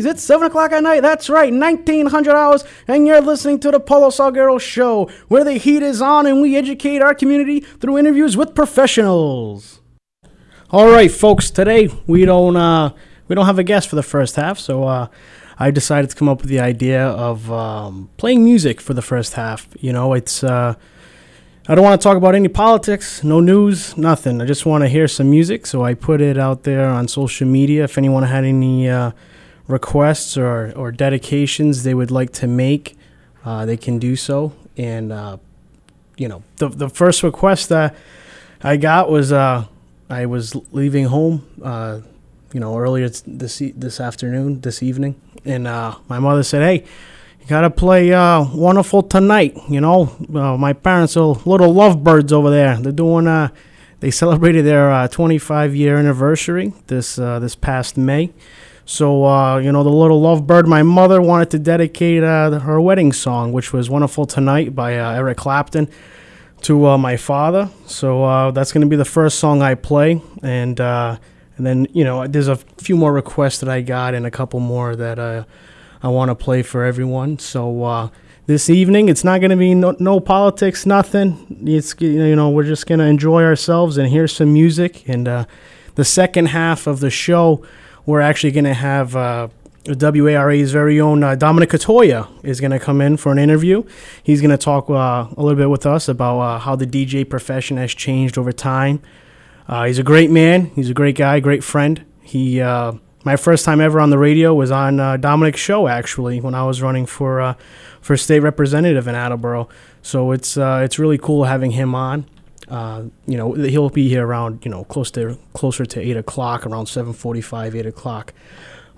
communities. It's 7 o'clock at night. That's right, 1900 hours, and you're listening to the Paulo Salgueiro Show, where the heat is on and we educate our community through interviews with professionals. All right, folks, today we don't, uh, we don't have a guest for the first half, so uh, I decided to come up with the idea of um, playing music for the first half. You know, it's. Uh, I don't want to talk about any politics, no news, nothing. I just want to hear some music, so I put it out there on social media. If anyone had any uh, requests or, or dedications they would like to make, uh, they can do so. And, uh, you know, the, the first request that I got was uh, I was leaving home, uh, you know, earlier this, this afternoon, this evening, and uh, my mother said, hey, you gotta play uh, "Wonderful Tonight." You know, my parents are little lovebirds over there. They're doing. They celebrated their uh, 25 year anniversary this uh, this past May. So uh, you know, the little lovebird. My mother wanted to dedicate her wedding song, which was "Wonderful Tonight" by Eric Clapton, to my father. So that's gonna be the first song I play, and and then you know, there's a few more requests that I got, and a couple more that I want to play for everyone. So uh, this evening, it's not going to be no, no, politics, nothing. It's you know we're just going to enjoy ourselves and hear some music. And uh, the second half of the show, we're actually going to have. Uh, WARA's very own uh, Dominic Catoya is going to come in for an interview. He's going to talk uh, a little bit with us about uh, how the DJ profession has changed over time. Uh, he's a great man. He's a great guy, great friend. He uh, my first time ever on the radio was on Dominic's show actually when I was running for for state representative in Attleboro. So it's it's really cool having him on. Uh, you know he'll be here around you know close to closer to eight o'clock, around seven forty-five, eight o'clock.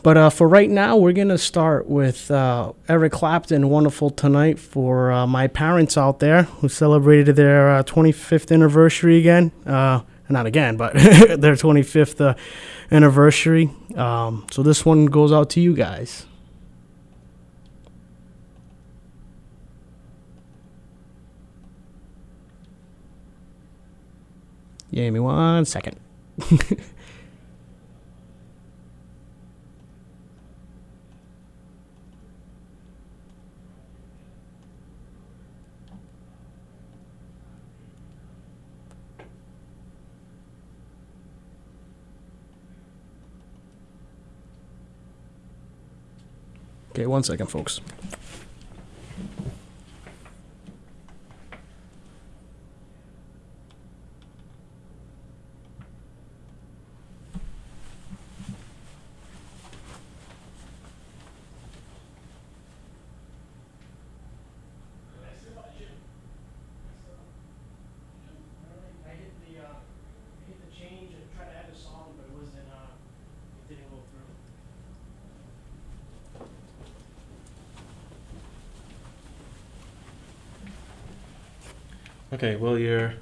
But uh, for right now, we're gonna start with uh, Eric Clapton. Wonderful tonight for my parents out there who celebrated their 25th anniversary again not again, but their 25th uh, anniversary. Um, so this one goes out to you guys. Give me one second. Okay, one second, folks. Okay, well, you're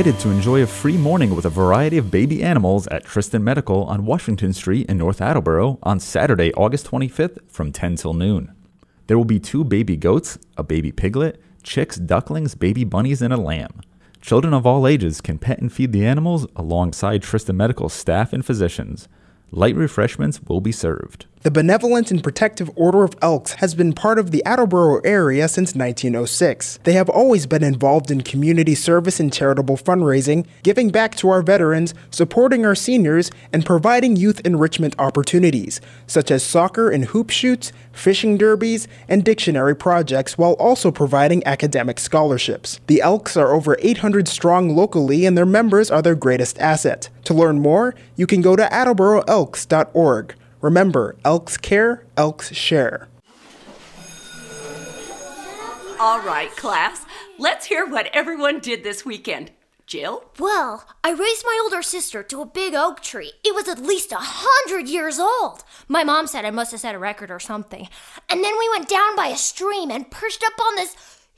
invited to enjoy a free morning with a variety of baby animals at Tristan Medical on Washington Street in North Attleboro on Saturday, August 25th from 10 till noon. There will be two baby goats, a baby piglet, chicks, ducklings, baby bunnies, and a lamb. Children of all ages can pet and feed the animals alongside Tristan Medical staff and physicians. Light refreshments will be served. The Benevolent and Protective Order of Elks has been part of the Attleboro area since 1906. They have always been involved in community service and charitable fundraising, giving back to our veterans, supporting our seniors, and providing youth enrichment opportunities, such as soccer and hoop shoots, fishing derbies, and dictionary projects, while also providing academic scholarships. The Elks are over 800 strong locally, and their members are their greatest asset. To learn more, you can go to attleboroelks.org. Remember, Elks care, Elks share. All right, class. Let's hear what everyone did this weekend. Jill? Well, I raised my older sister to a big oak tree. It was at least a hundred years old. My mom said I must have set a record or something. And then we went down by a stream and perched up on this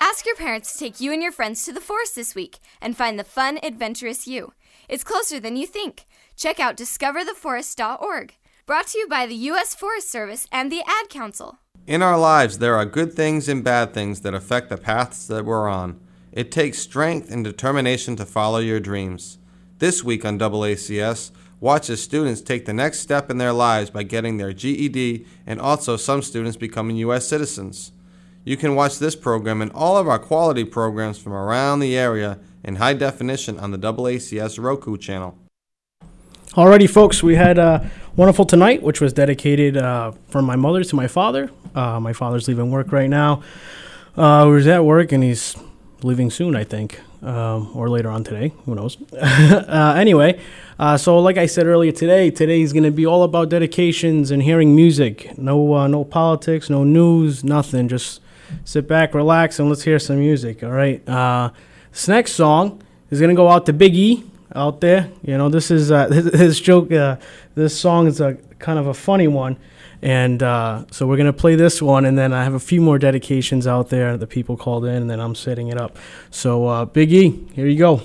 Ask your parents to take you and your friends to the forest this week and find the fun, adventurous you. It's closer than you think. Check out discovertheforest.org. Brought to you by the U.S. Forest Service and the Ad Council. In our lives, there are good things and bad things that affect the paths that we're on. It takes strength and determination to follow your dreams. This week on AACS, watch as students take the next step in their lives by getting their GED and also some students becoming U.S. citizens. You can watch this program and all of our quality programs from around the area in high definition on the AACS Roku channel. Alrighty, folks, we had a Wonderful Tonight, which was dedicated uh, from my mother to my father. Uh, my father's leaving work right now. Uh, he was at work and he's leaving soon, I think, um, or later on today. Who knows? uh, anyway, uh, so like I said earlier today, today is going to be all about dedications and hearing music. No, uh, no politics, no news, nothing. Just sit back, relax, and let's hear some music. All right. Uh, this next song is going to go out to Big E out there. You know, this is uh, this, this joke. Uh, this song is a kind of a funny one, and uh, so we're gonna play this one, and then I have a few more dedications out there that people called in, and then I'm setting it up. So uh, Big E, here you go.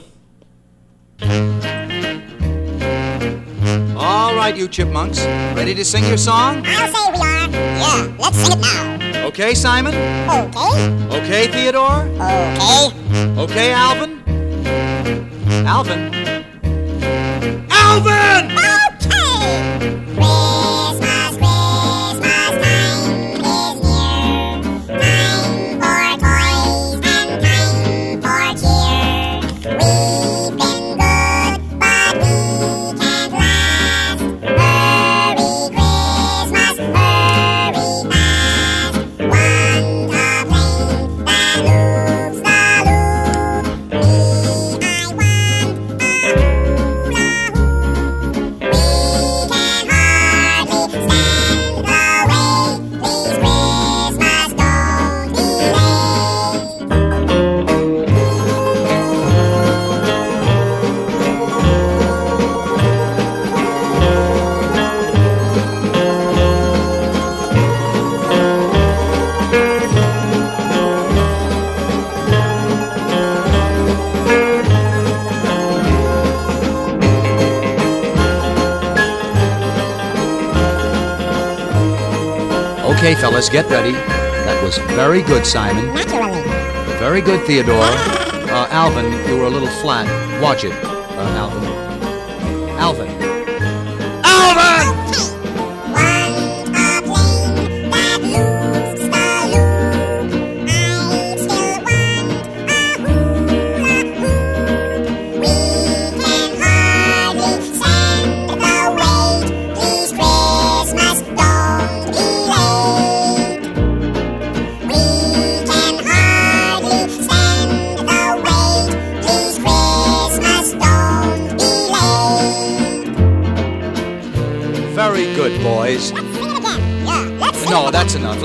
All right, you chipmunks, ready to sing your song? I'll say we are. Yeah, let's sing it now. Okay, Simon? Okay. Okay, Theodore? Okay. Okay, Alvin? Alvin? Alvin! Fellas, get ready. That was very good, Simon. Naturally. Very good, Theodore. Uh, Alvin, you were a little flat. Watch it,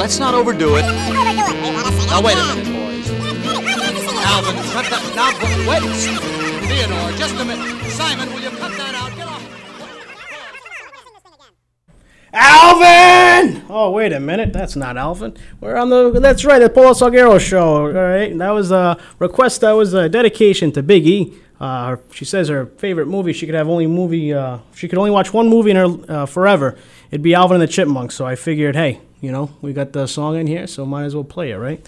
Let's not overdo it. Now, wait a minute, boys. Alvin, cut that. Now, wait. Theodore, just a minute. Simon, will you cut that out? Get off. Alvin! Oh, wait a minute. That's not Alvin. We're on the. That's right, the Paulo Salgueiro show. All right. That was a request. That was a dedication to Big E. Uh, she says her favorite movie. She could have only movie. Uh, she could only watch one movie in her uh, forever. It'd be Alvin and the Chipmunks. So I figured, hey, you know, we got the song in here, so might as well play it, right?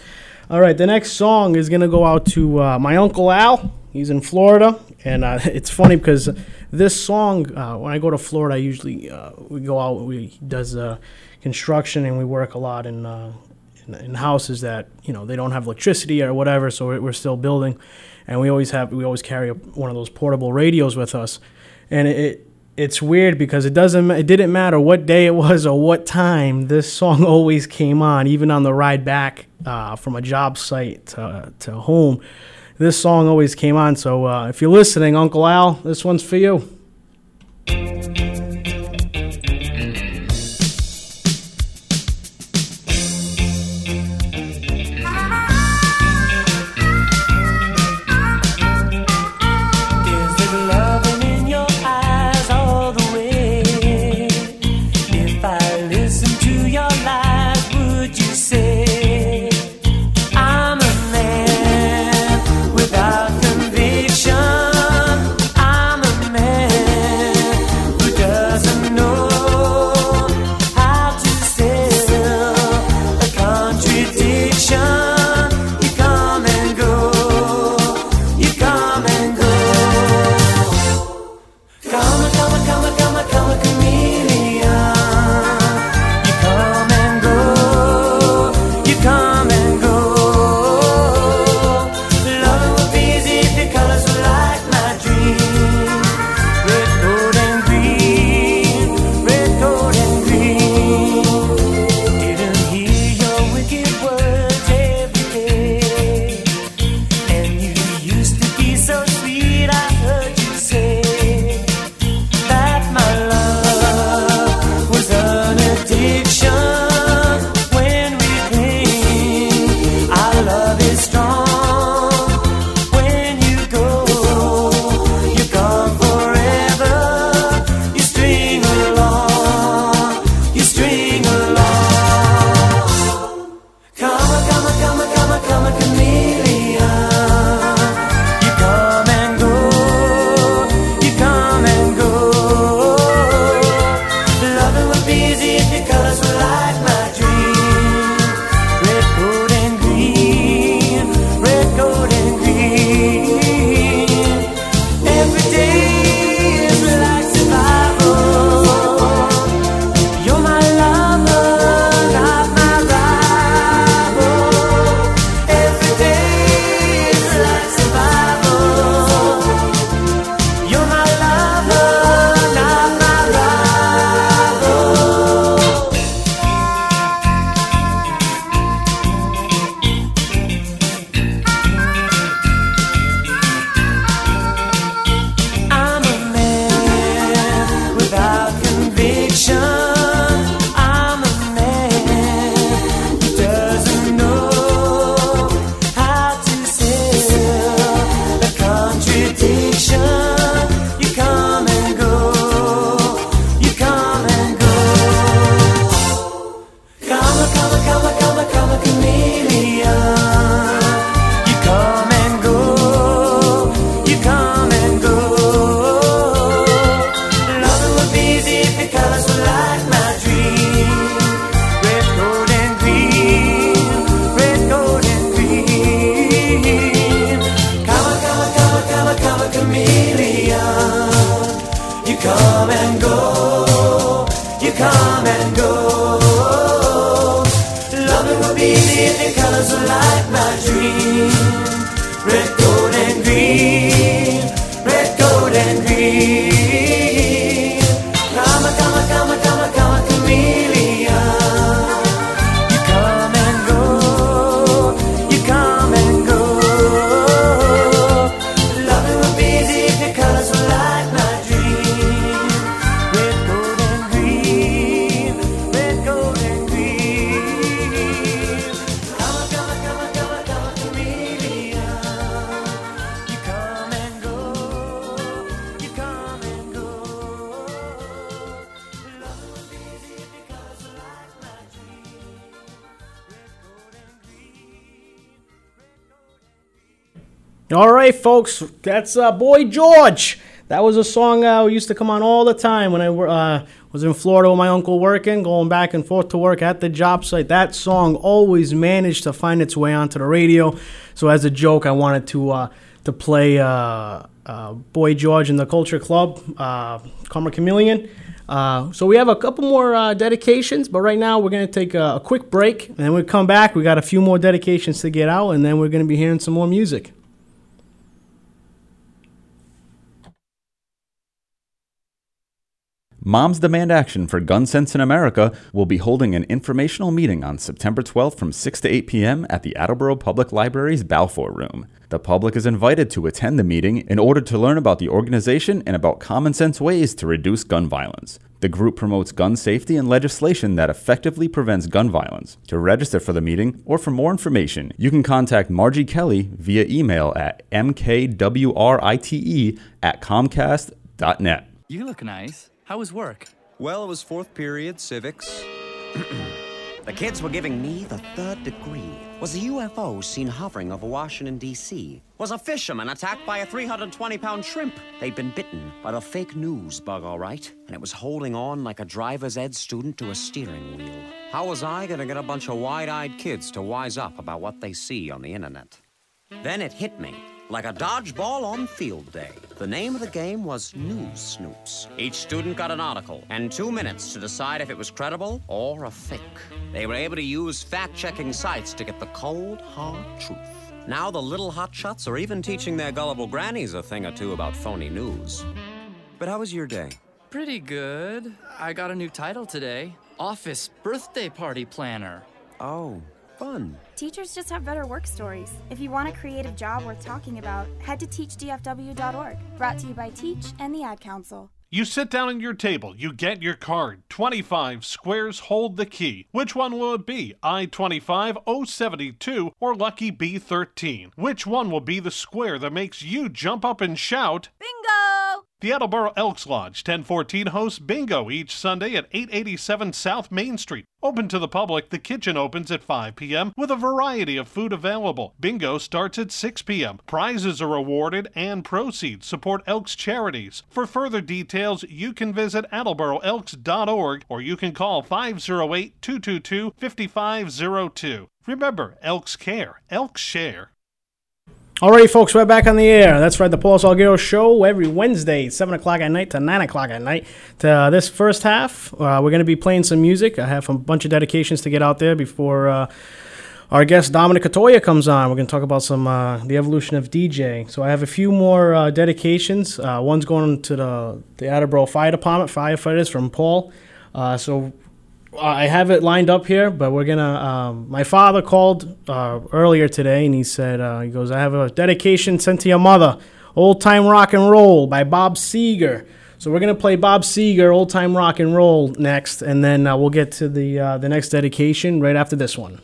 All right. The next song is gonna go out to uh, my uncle Al. He's in Florida, and uh, it's funny because this song, uh, when I go to Florida, I usually uh, we go out. We he does uh, construction, and we work a lot in, uh, in in houses that you know they don't have electricity or whatever. So we're, still building, and we always have we always carry a, one of those portable radios with us, and it. It it's weird because it doesn't it didn't matter what day it was or what time this song always came on even on the ride back uh, from a job site to, to home this song always came on. So uh, if you're listening uncle al this one's for you folks, that's uh, Boy George. That was a song uh, used to come on all the time when I uh, was in Florida with my uncle working, going back and forth to work at the job site. That song always managed to find its way onto the radio. So as a joke, I wanted to uh, to play uh, uh, Boy George in the Culture Club, uh, Karma Chameleon. Uh, so we have a couple more uh, dedications, but right now we're going to take a, a quick break, and then we come back. We got a few more dedications to get out, and then we're going to be hearing some more music. Moms Demand Action for Gun Sense in America will be holding an informational meeting on September 12th from 6 to 8 p.m. at the Attleboro Public Library's Balfour Room. The public is invited to attend the meeting in order to learn about the organization and about common sense ways to reduce gun violence. The group promotes gun safety and legislation that effectively prevents gun violence. To register for the meeting or for more information, you can contact Margie Kelly via email at mkwrite at comcast.net. You look nice. How was work? Well, it was fourth period, civics. the kids were giving me the third degree. Was a UFO seen hovering over Washington, D.C.? Was a fisherman attacked by a 320 pound shrimp? They'd been bitten by the fake news bug, all right, and it was holding on like a driver's ed student to a steering wheel. How was I gonna get a bunch of wide eyed kids to wise up about what they see on the internet? Then it hit me. Like a dodgeball on field day. The name of the game was News Snoops. Each student got an article and two minutes to decide if it was credible or a fake. They were able to use fact checking sites to get the cold, hard truth. Now the little hotshots are even teaching their gullible grannies a thing or two about phony news. But how was your day? Pretty good. I got a new title today Office Birthday Party Planner. Oh, fun. Teachers just have better work stories. If you want a creative job worth talking about, head to teachdfw.org. Brought to you by Teach and the Ad Council. You sit down at your table, you get your card. 25 squares hold the key. Which one will it be? I 25, 072, or Lucky B13? Which one will be the square that makes you jump up and shout? Bingo! The Attleboro Elks Lodge 1014 hosts bingo each Sunday at 887 South Main Street. Open to the public, the kitchen opens at 5 p.m. with a variety of food available. Bingo starts at 6 p.m. Prizes are awarded and proceeds support Elks charities. For further details, you can visit attleboroelks.org or you can call 508 222 5502. Remember, Elks Care, Elks Share. Alrighty, folks, we're back on the air. That's right, the Paulo Salgueiro Show every Wednesday, 7 o'clock at night to 9 o'clock at night. To uh, this first half, uh, we're going to be playing some music. I have a bunch of dedications to get out there before uh, our guest Dominic Katoya comes on. We're going to talk about some uh, the evolution of DJ. So I have a few more uh, dedications. Uh, one's going to the, the Attleboro Fire Department, firefighters from Paul. So I have it lined up here, but we're gonna. Um, my father called uh, earlier today, and he said, uh, "He goes, I have a dedication sent to your mother, Old Time Rock and Roll by Bob Seger." So we're gonna play Bob Seger, Old Time Rock and Roll next, and then uh, we'll get to the uh, the next dedication right after this one.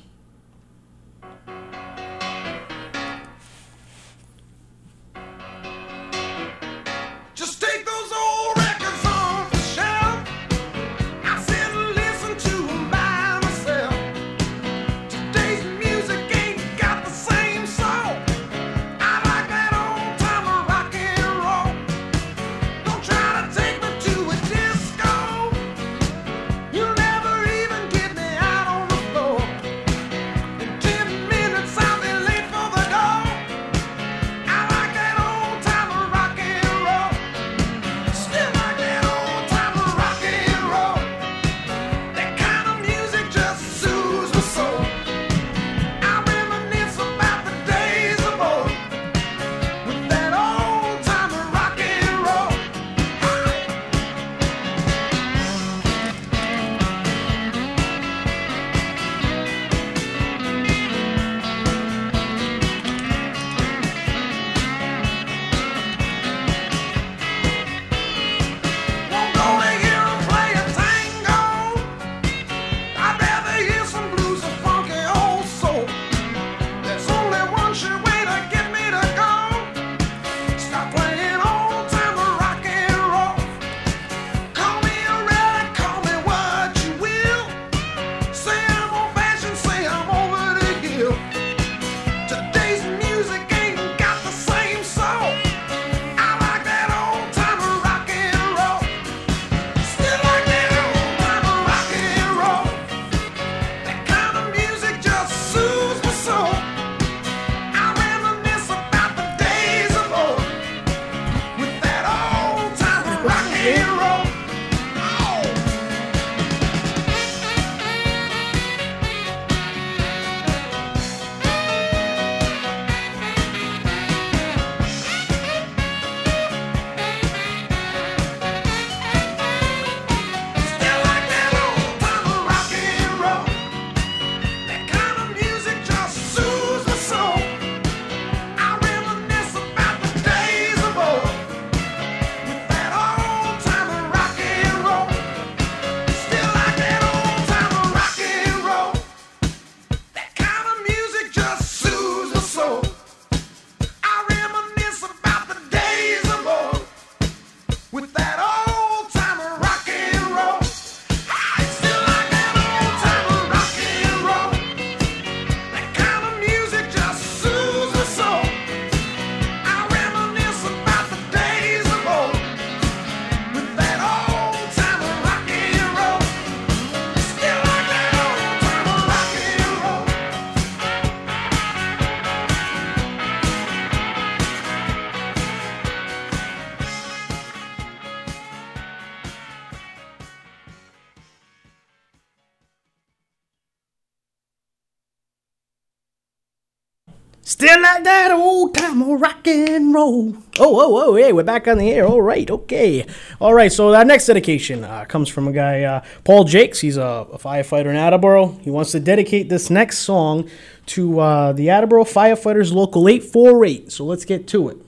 Old time rock and roll. Oh, oh, oh, hey, we're back on the air. All right, okay. All right, so our next dedication uh, comes from a guy, uh, Paul Jakes. He's a, a firefighter in Attleboro. He wants to dedicate this next song to uh, the Attleboro Firefighters Local 848. So let's get to it.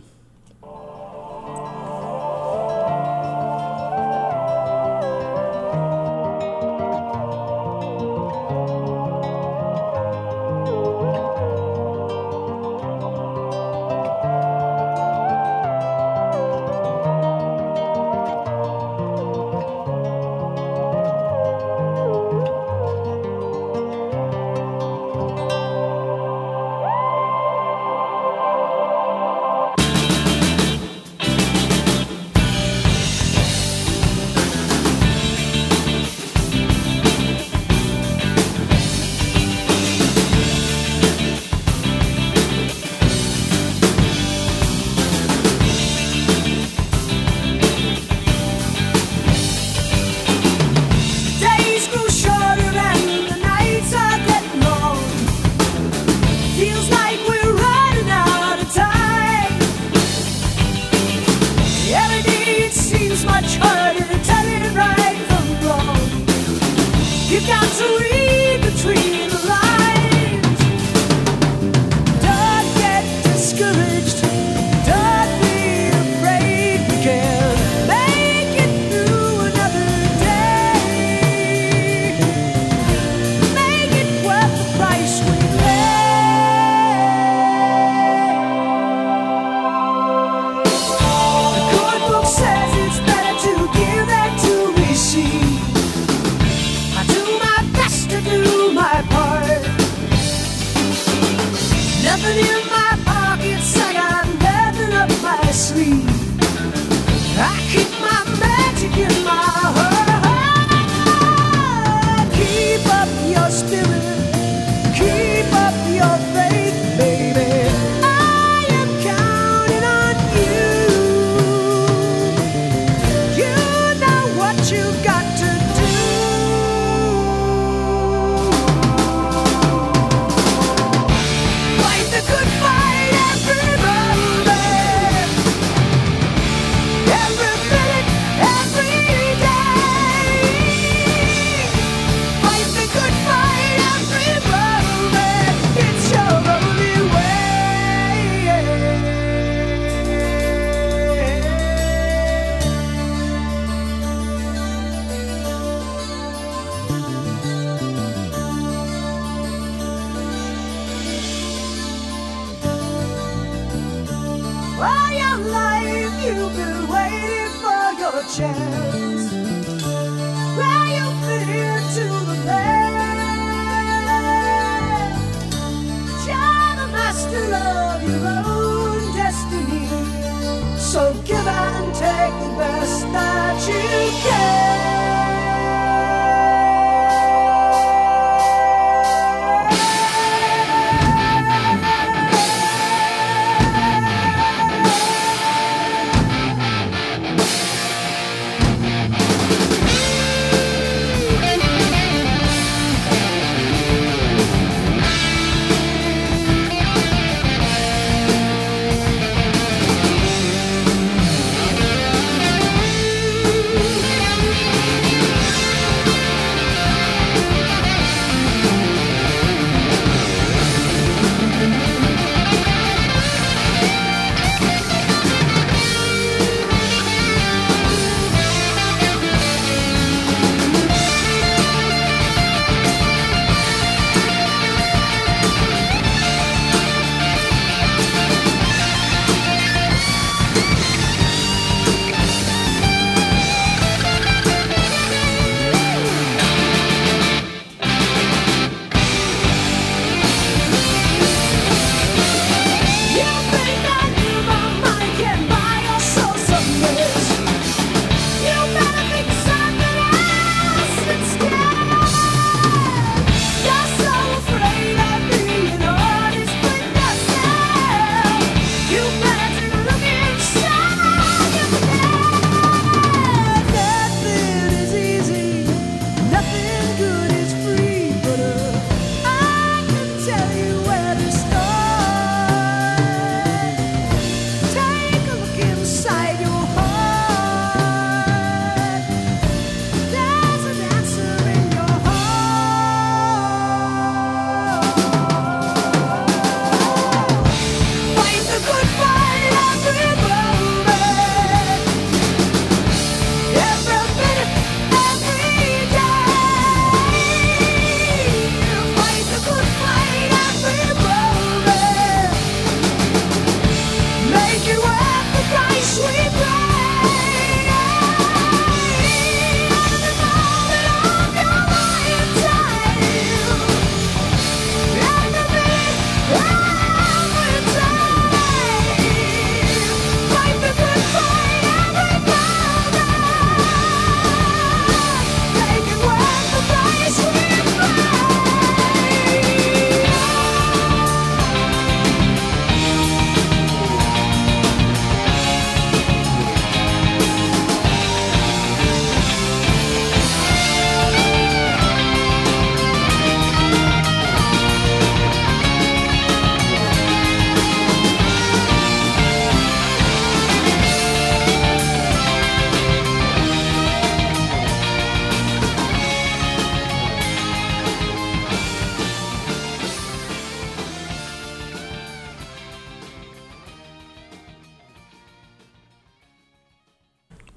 Been waiting for your chance. Where you fit into the plan. You're the master of your own destiny. So give and take the best that you can.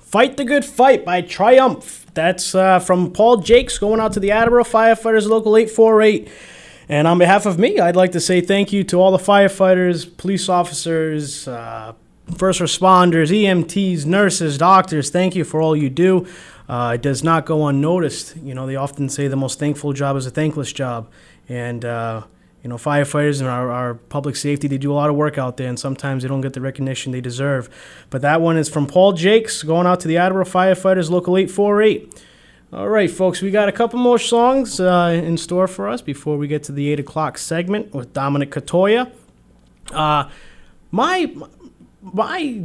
Fight the Good Fight by Triumph. That's uh, from Paul Jakes going out to the Attleboro Firefighters Local 848. And on behalf of me, I'd like to say thank you to all the firefighters, police officers, uh, first responders, EMTs, nurses, doctors. Thank you for all you do. Uh, it does not go unnoticed. You know, they often say the most thankful job is a thankless job. And, uh, you know, firefighters and our, our public safety, they do a lot of work out there, and sometimes they don't get the recognition they deserve. But that one is from Paul Jakes, going out to the Attleboro Firefighters Local 848. All right, folks, we got a couple more songs uh, in store for us before we get to the 8 o'clock segment with Dominic Catoya. Uh, my, my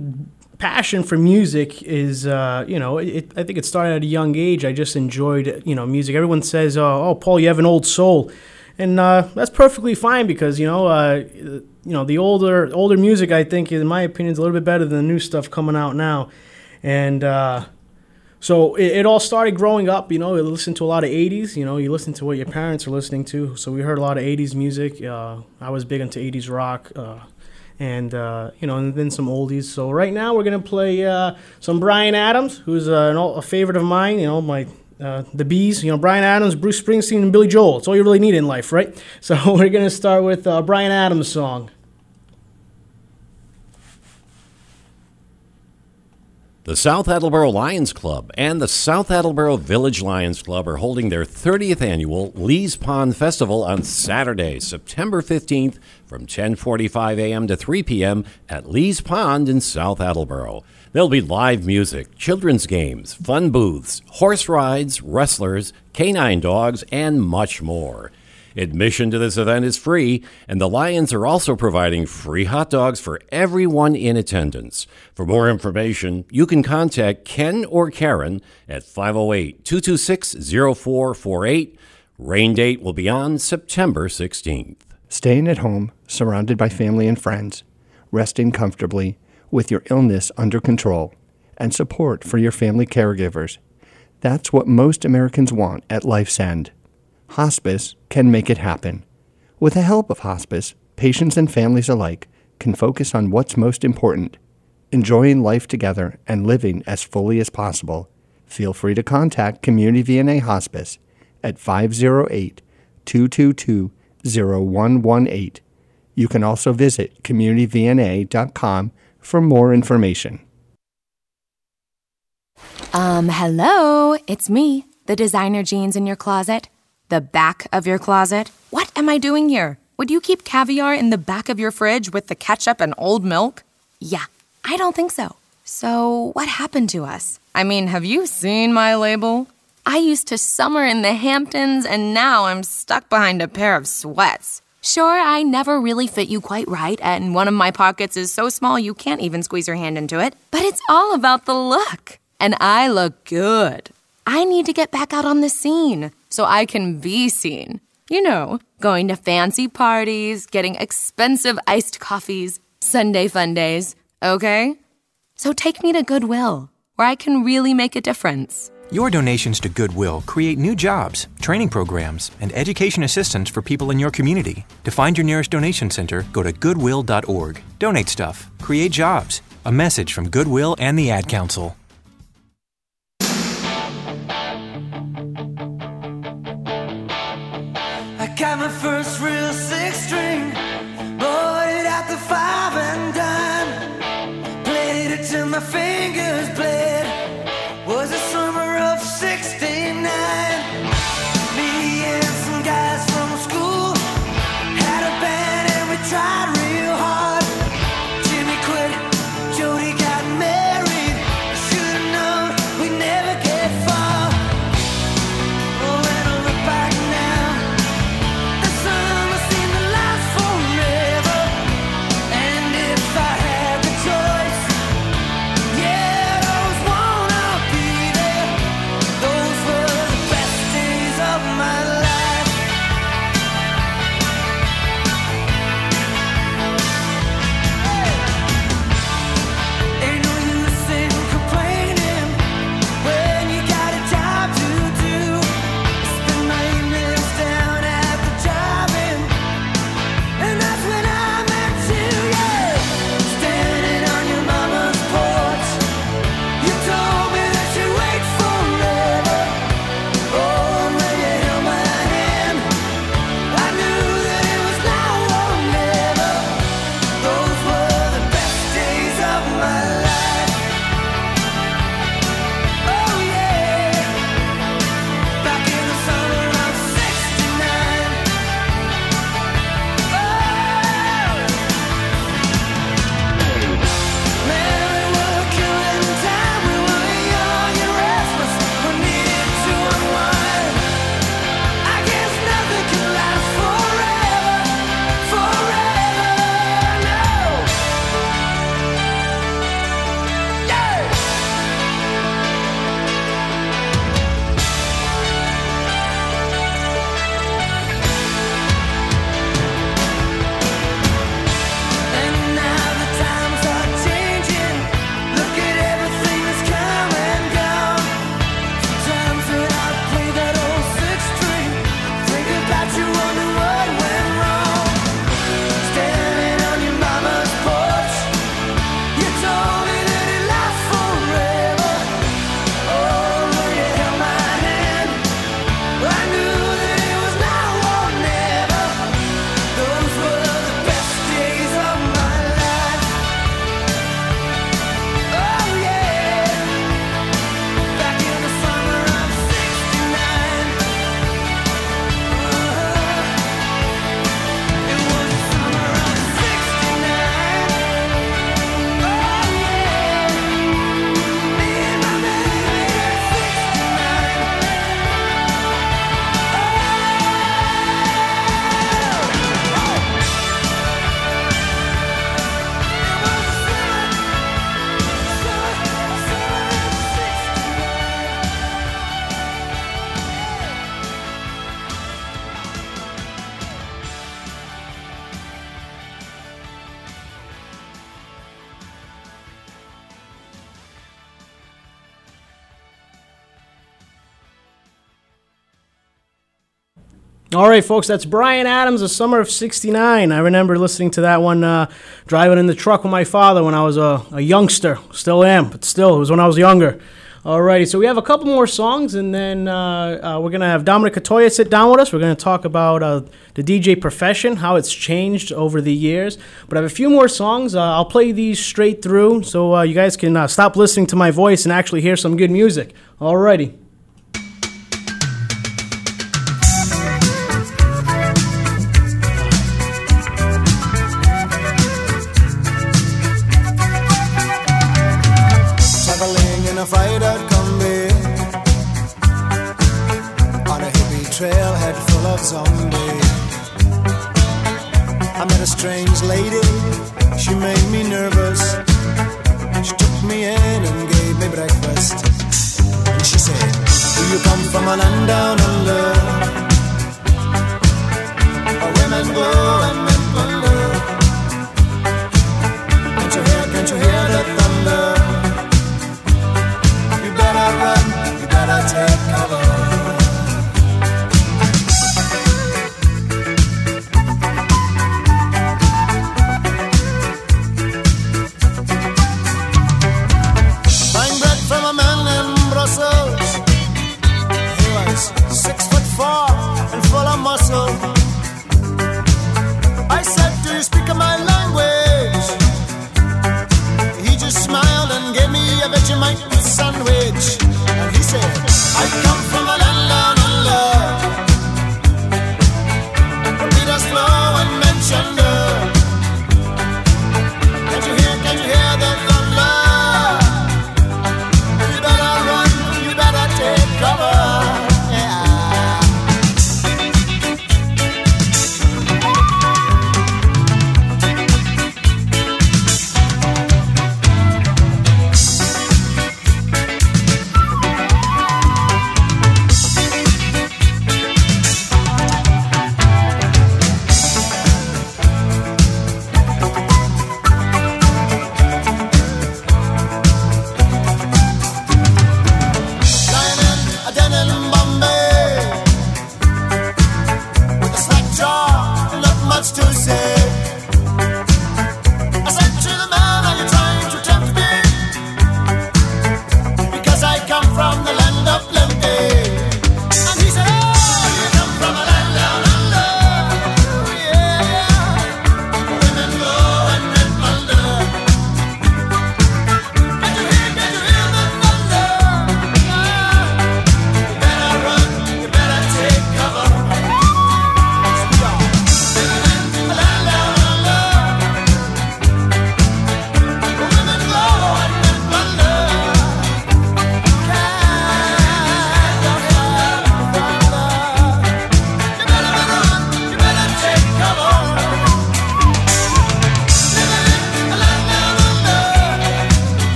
passion for music is, uh, you know, it, I think it started at a young age. I just enjoyed, you know, music. Everyone says, oh, oh Paul, you have an old soul and uh, that's perfectly fine because you know, uh, you know, the older older music I think, in my opinion, is a little bit better than the new stuff coming out now, and uh, so it, it all started growing up. You know, you listen to a lot of '80s. You know, you listen to what your parents are listening to. So we heard a lot of '80s music. Uh, I was big into '80s rock. Uh, and uh, you know, and then some oldies. So right now we're gonna play uh, some Bryan Adams, who's uh, an, ol- a favorite of mine. You know, my uh, the Bees, you know, Bryan Adams, Bruce Springsteen, and Billy Joel. It's all you really need in life, right? So we're going to start with uh, Bryan Adams' song. The South Attleboro Lions Club and the South Attleboro Village Lions Club are holding their 30th annual Lee's Pond Festival on Saturday, September 15th from 10:45 a.m. to 3 p.m. at Lee's Pond in South Attleboro. There'll be live music, children's games, fun booths, horse rides, wrestlers, canine dogs, and much more. Admission to this event is free, and the Lions are also providing free hot dogs for everyone in attendance. For more information, you can contact Ken or Karen at 508 226 0448. Rain date will be on September 16th. Staying at home, surrounded by family and friends, resting comfortably, with your illness under control, and support for your family caregivers. That's what most Americans want at life's end. Hospice can make it happen. With the help of hospice, patients and families alike can focus on what's most important enjoying life together and living as fully as possible. Feel free to contact Community VNA Hospice at 508 222 0118. You can also visit communityvna.com for more information. Um, hello, it's me, the designer jeans in your closet. The back of your closet. What am I doing here? Would you keep caviar in the back of your fridge with the ketchup and old milk? Yeah, I don't think so. So, what happened to us? I mean, have you seen my label? I used to summer in the Hamptons and now I'm stuck behind a pair of sweats. Sure, I never really fit you quite right, and one of my pockets is so small you can't even squeeze your hand into it. But it's all about the look. And I look good. I need to get back out on the scene so I can be seen. You know, going to fancy parties, getting expensive iced coffees, Sunday fun days, okay? So take me to Goodwill, where I can really make a difference. Your donations to Goodwill create new jobs, training programs, and education assistance for people in your community. To find your nearest donation center, go to goodwill.org. Donate stuff, create jobs. A message from Goodwill and the Ad Council. right, folks, that's Bryan Adams, The Summer of 69. I remember listening to that one uh, driving in the truck with my father when I was a, a youngster. Still am, but still, it was when I was younger. Alrighty, so we have a couple more songs, and then uh, uh, we're gonna have Dominic Katoya sit down with us. We're gonna talk about uh, the DJ profession, how it's changed over the years. But I have a few more songs. Uh, I'll play these straight through, so uh, you guys can uh, stop listening to my voice and actually hear some good music. Alrighty.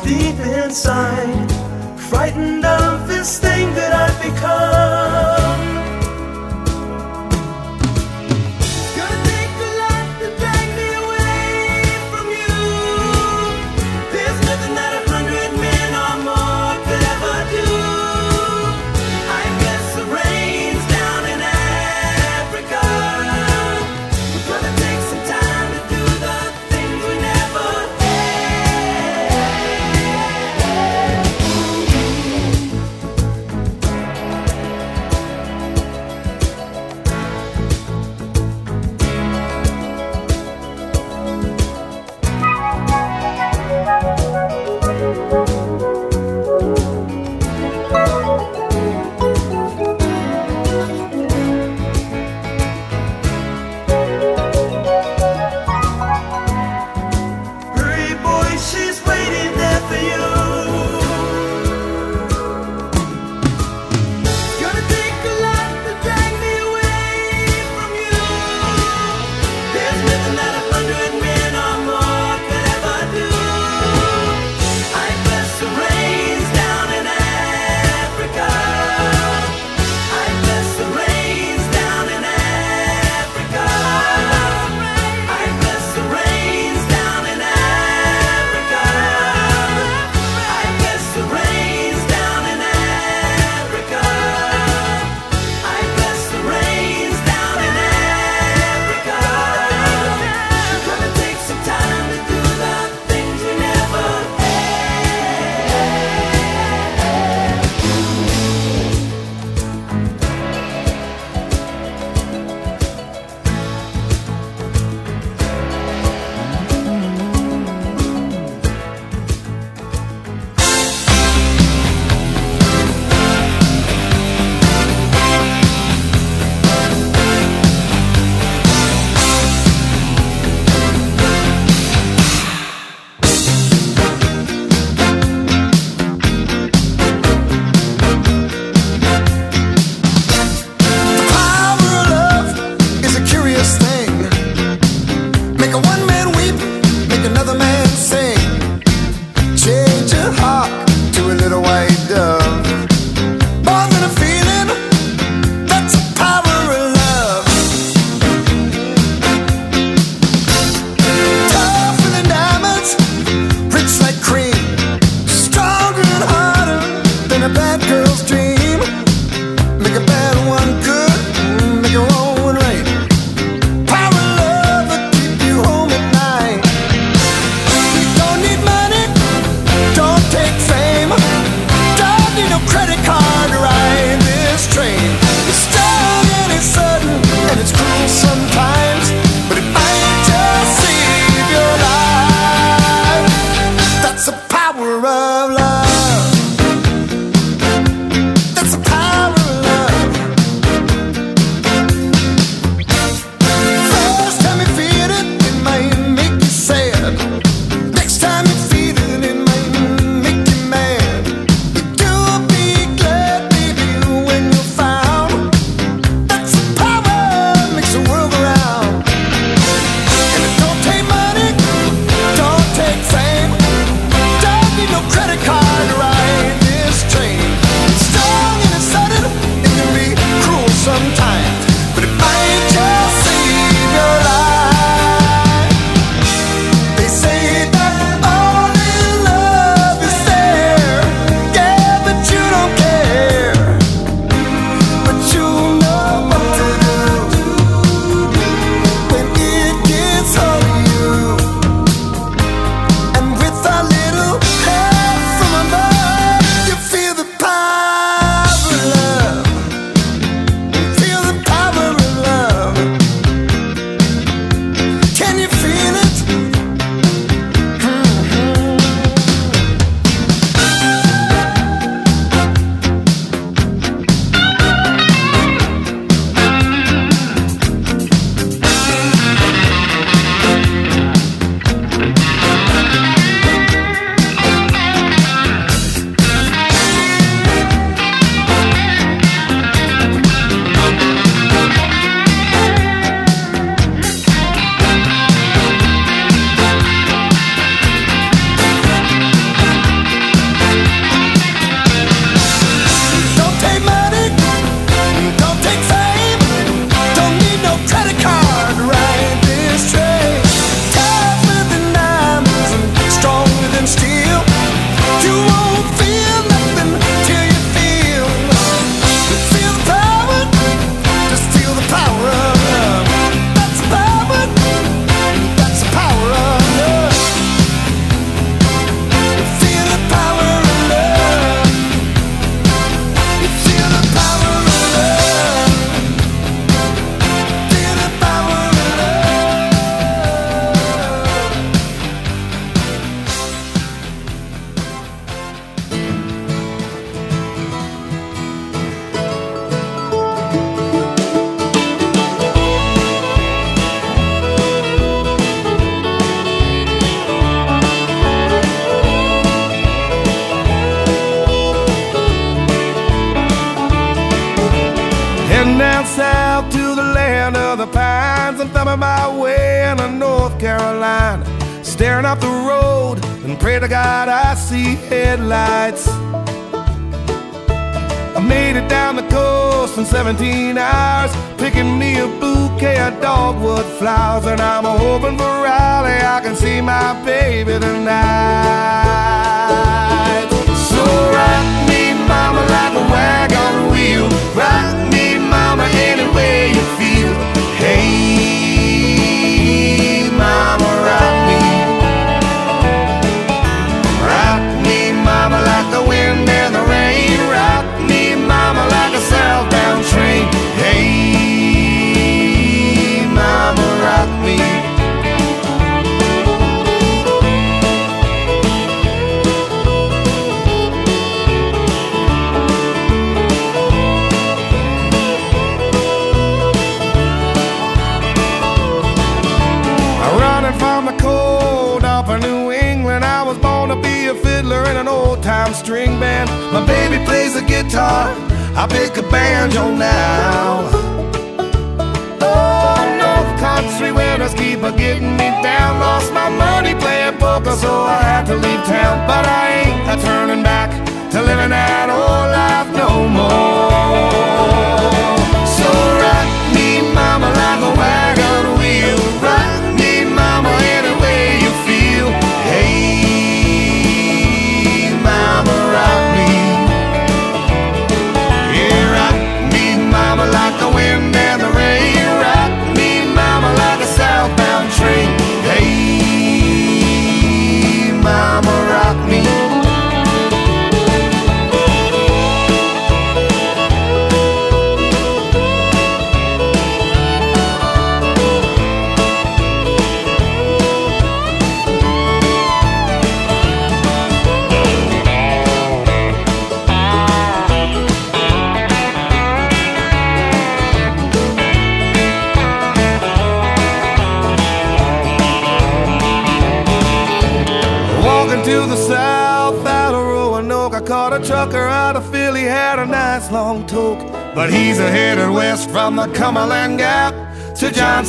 Deep inside, frightened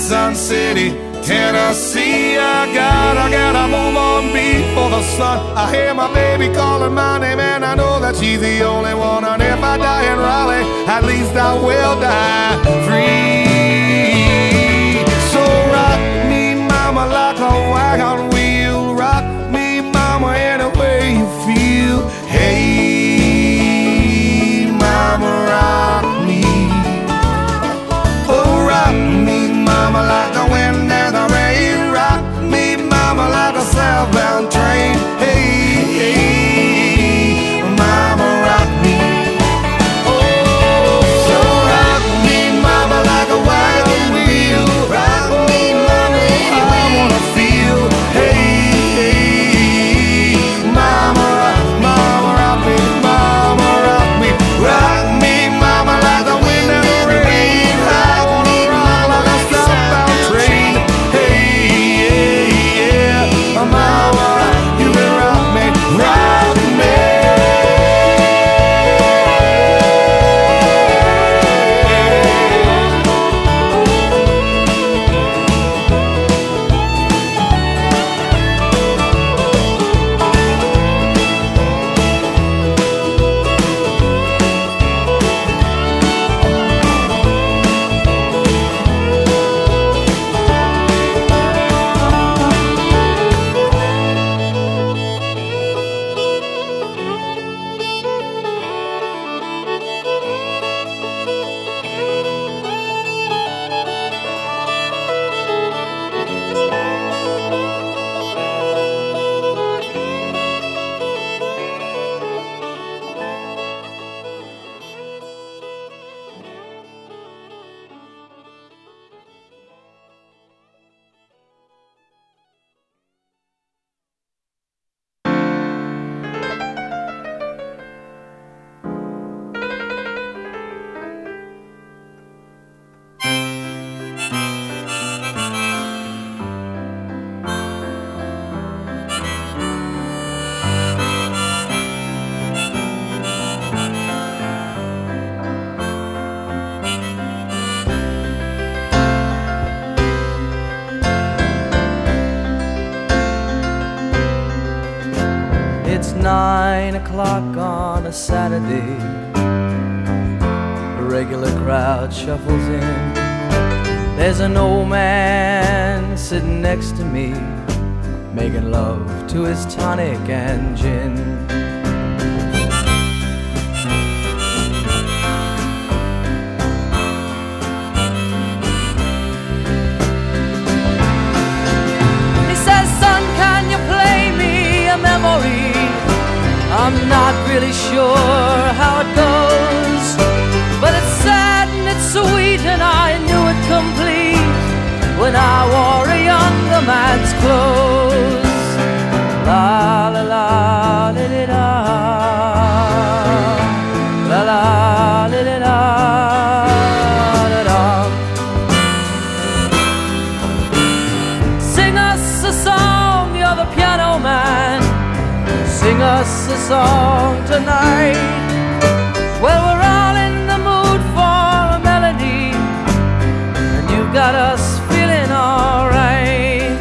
Sun City, Tennessee. I got, I gotta move on before the sun. I hear my baby calling my name, and I know that she's the only one. And if I die in Raleigh, at least I will die free. O'clock on a Saturday. The regular crowd shuffles in. There's an old man sitting next to me, making love to his tonic and gin. I'm not really sure how it goes, but it's sad and it's sweet, and I knew it complete when I wore a younger man's clothes. La la la song tonight. Well, we're all in the mood for a melody, and you've got us feeling alright.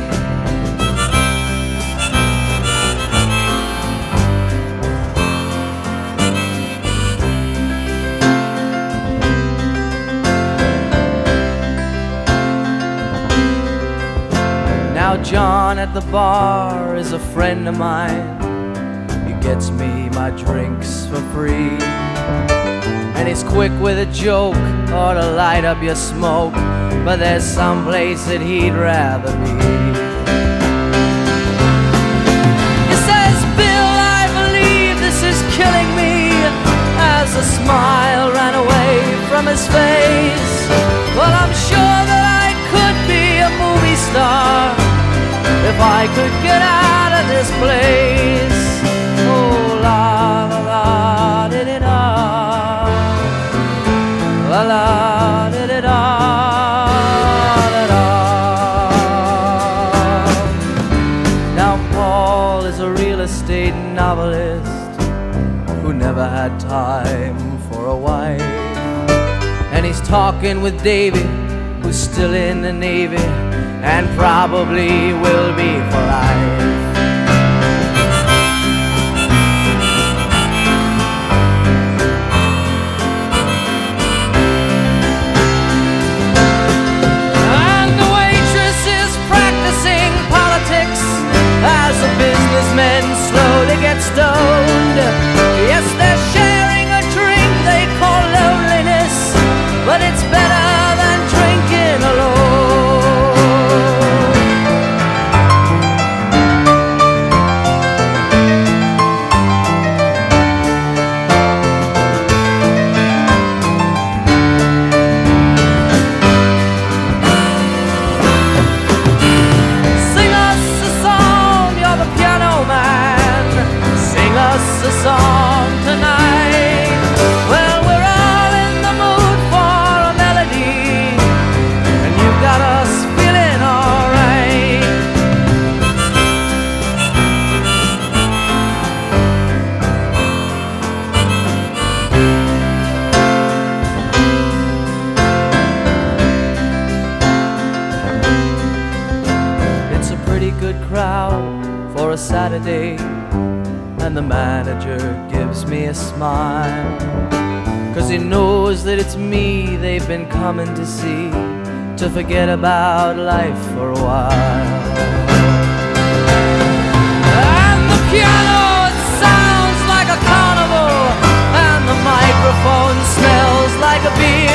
Now, John at the bar is a friend of mine. Drinks for free. And he's quick with a joke or to light up your smoke. But there's some place that he'd rather be. He says, Bill, I believe this is killing me. As a smile ran away from his face. Well, I'm sure that I could be a movie star if I could get out of this place. Oh, la La di di da. da, da. Now, Paul is a real estate novelist who never had time for a wife. And he's talking with Davy, who's still in the Navy and probably will be for life. Stoned. Coming to see to forget about life for a while. And the piano it sounds like a carnival, and the microphone smells like a beer.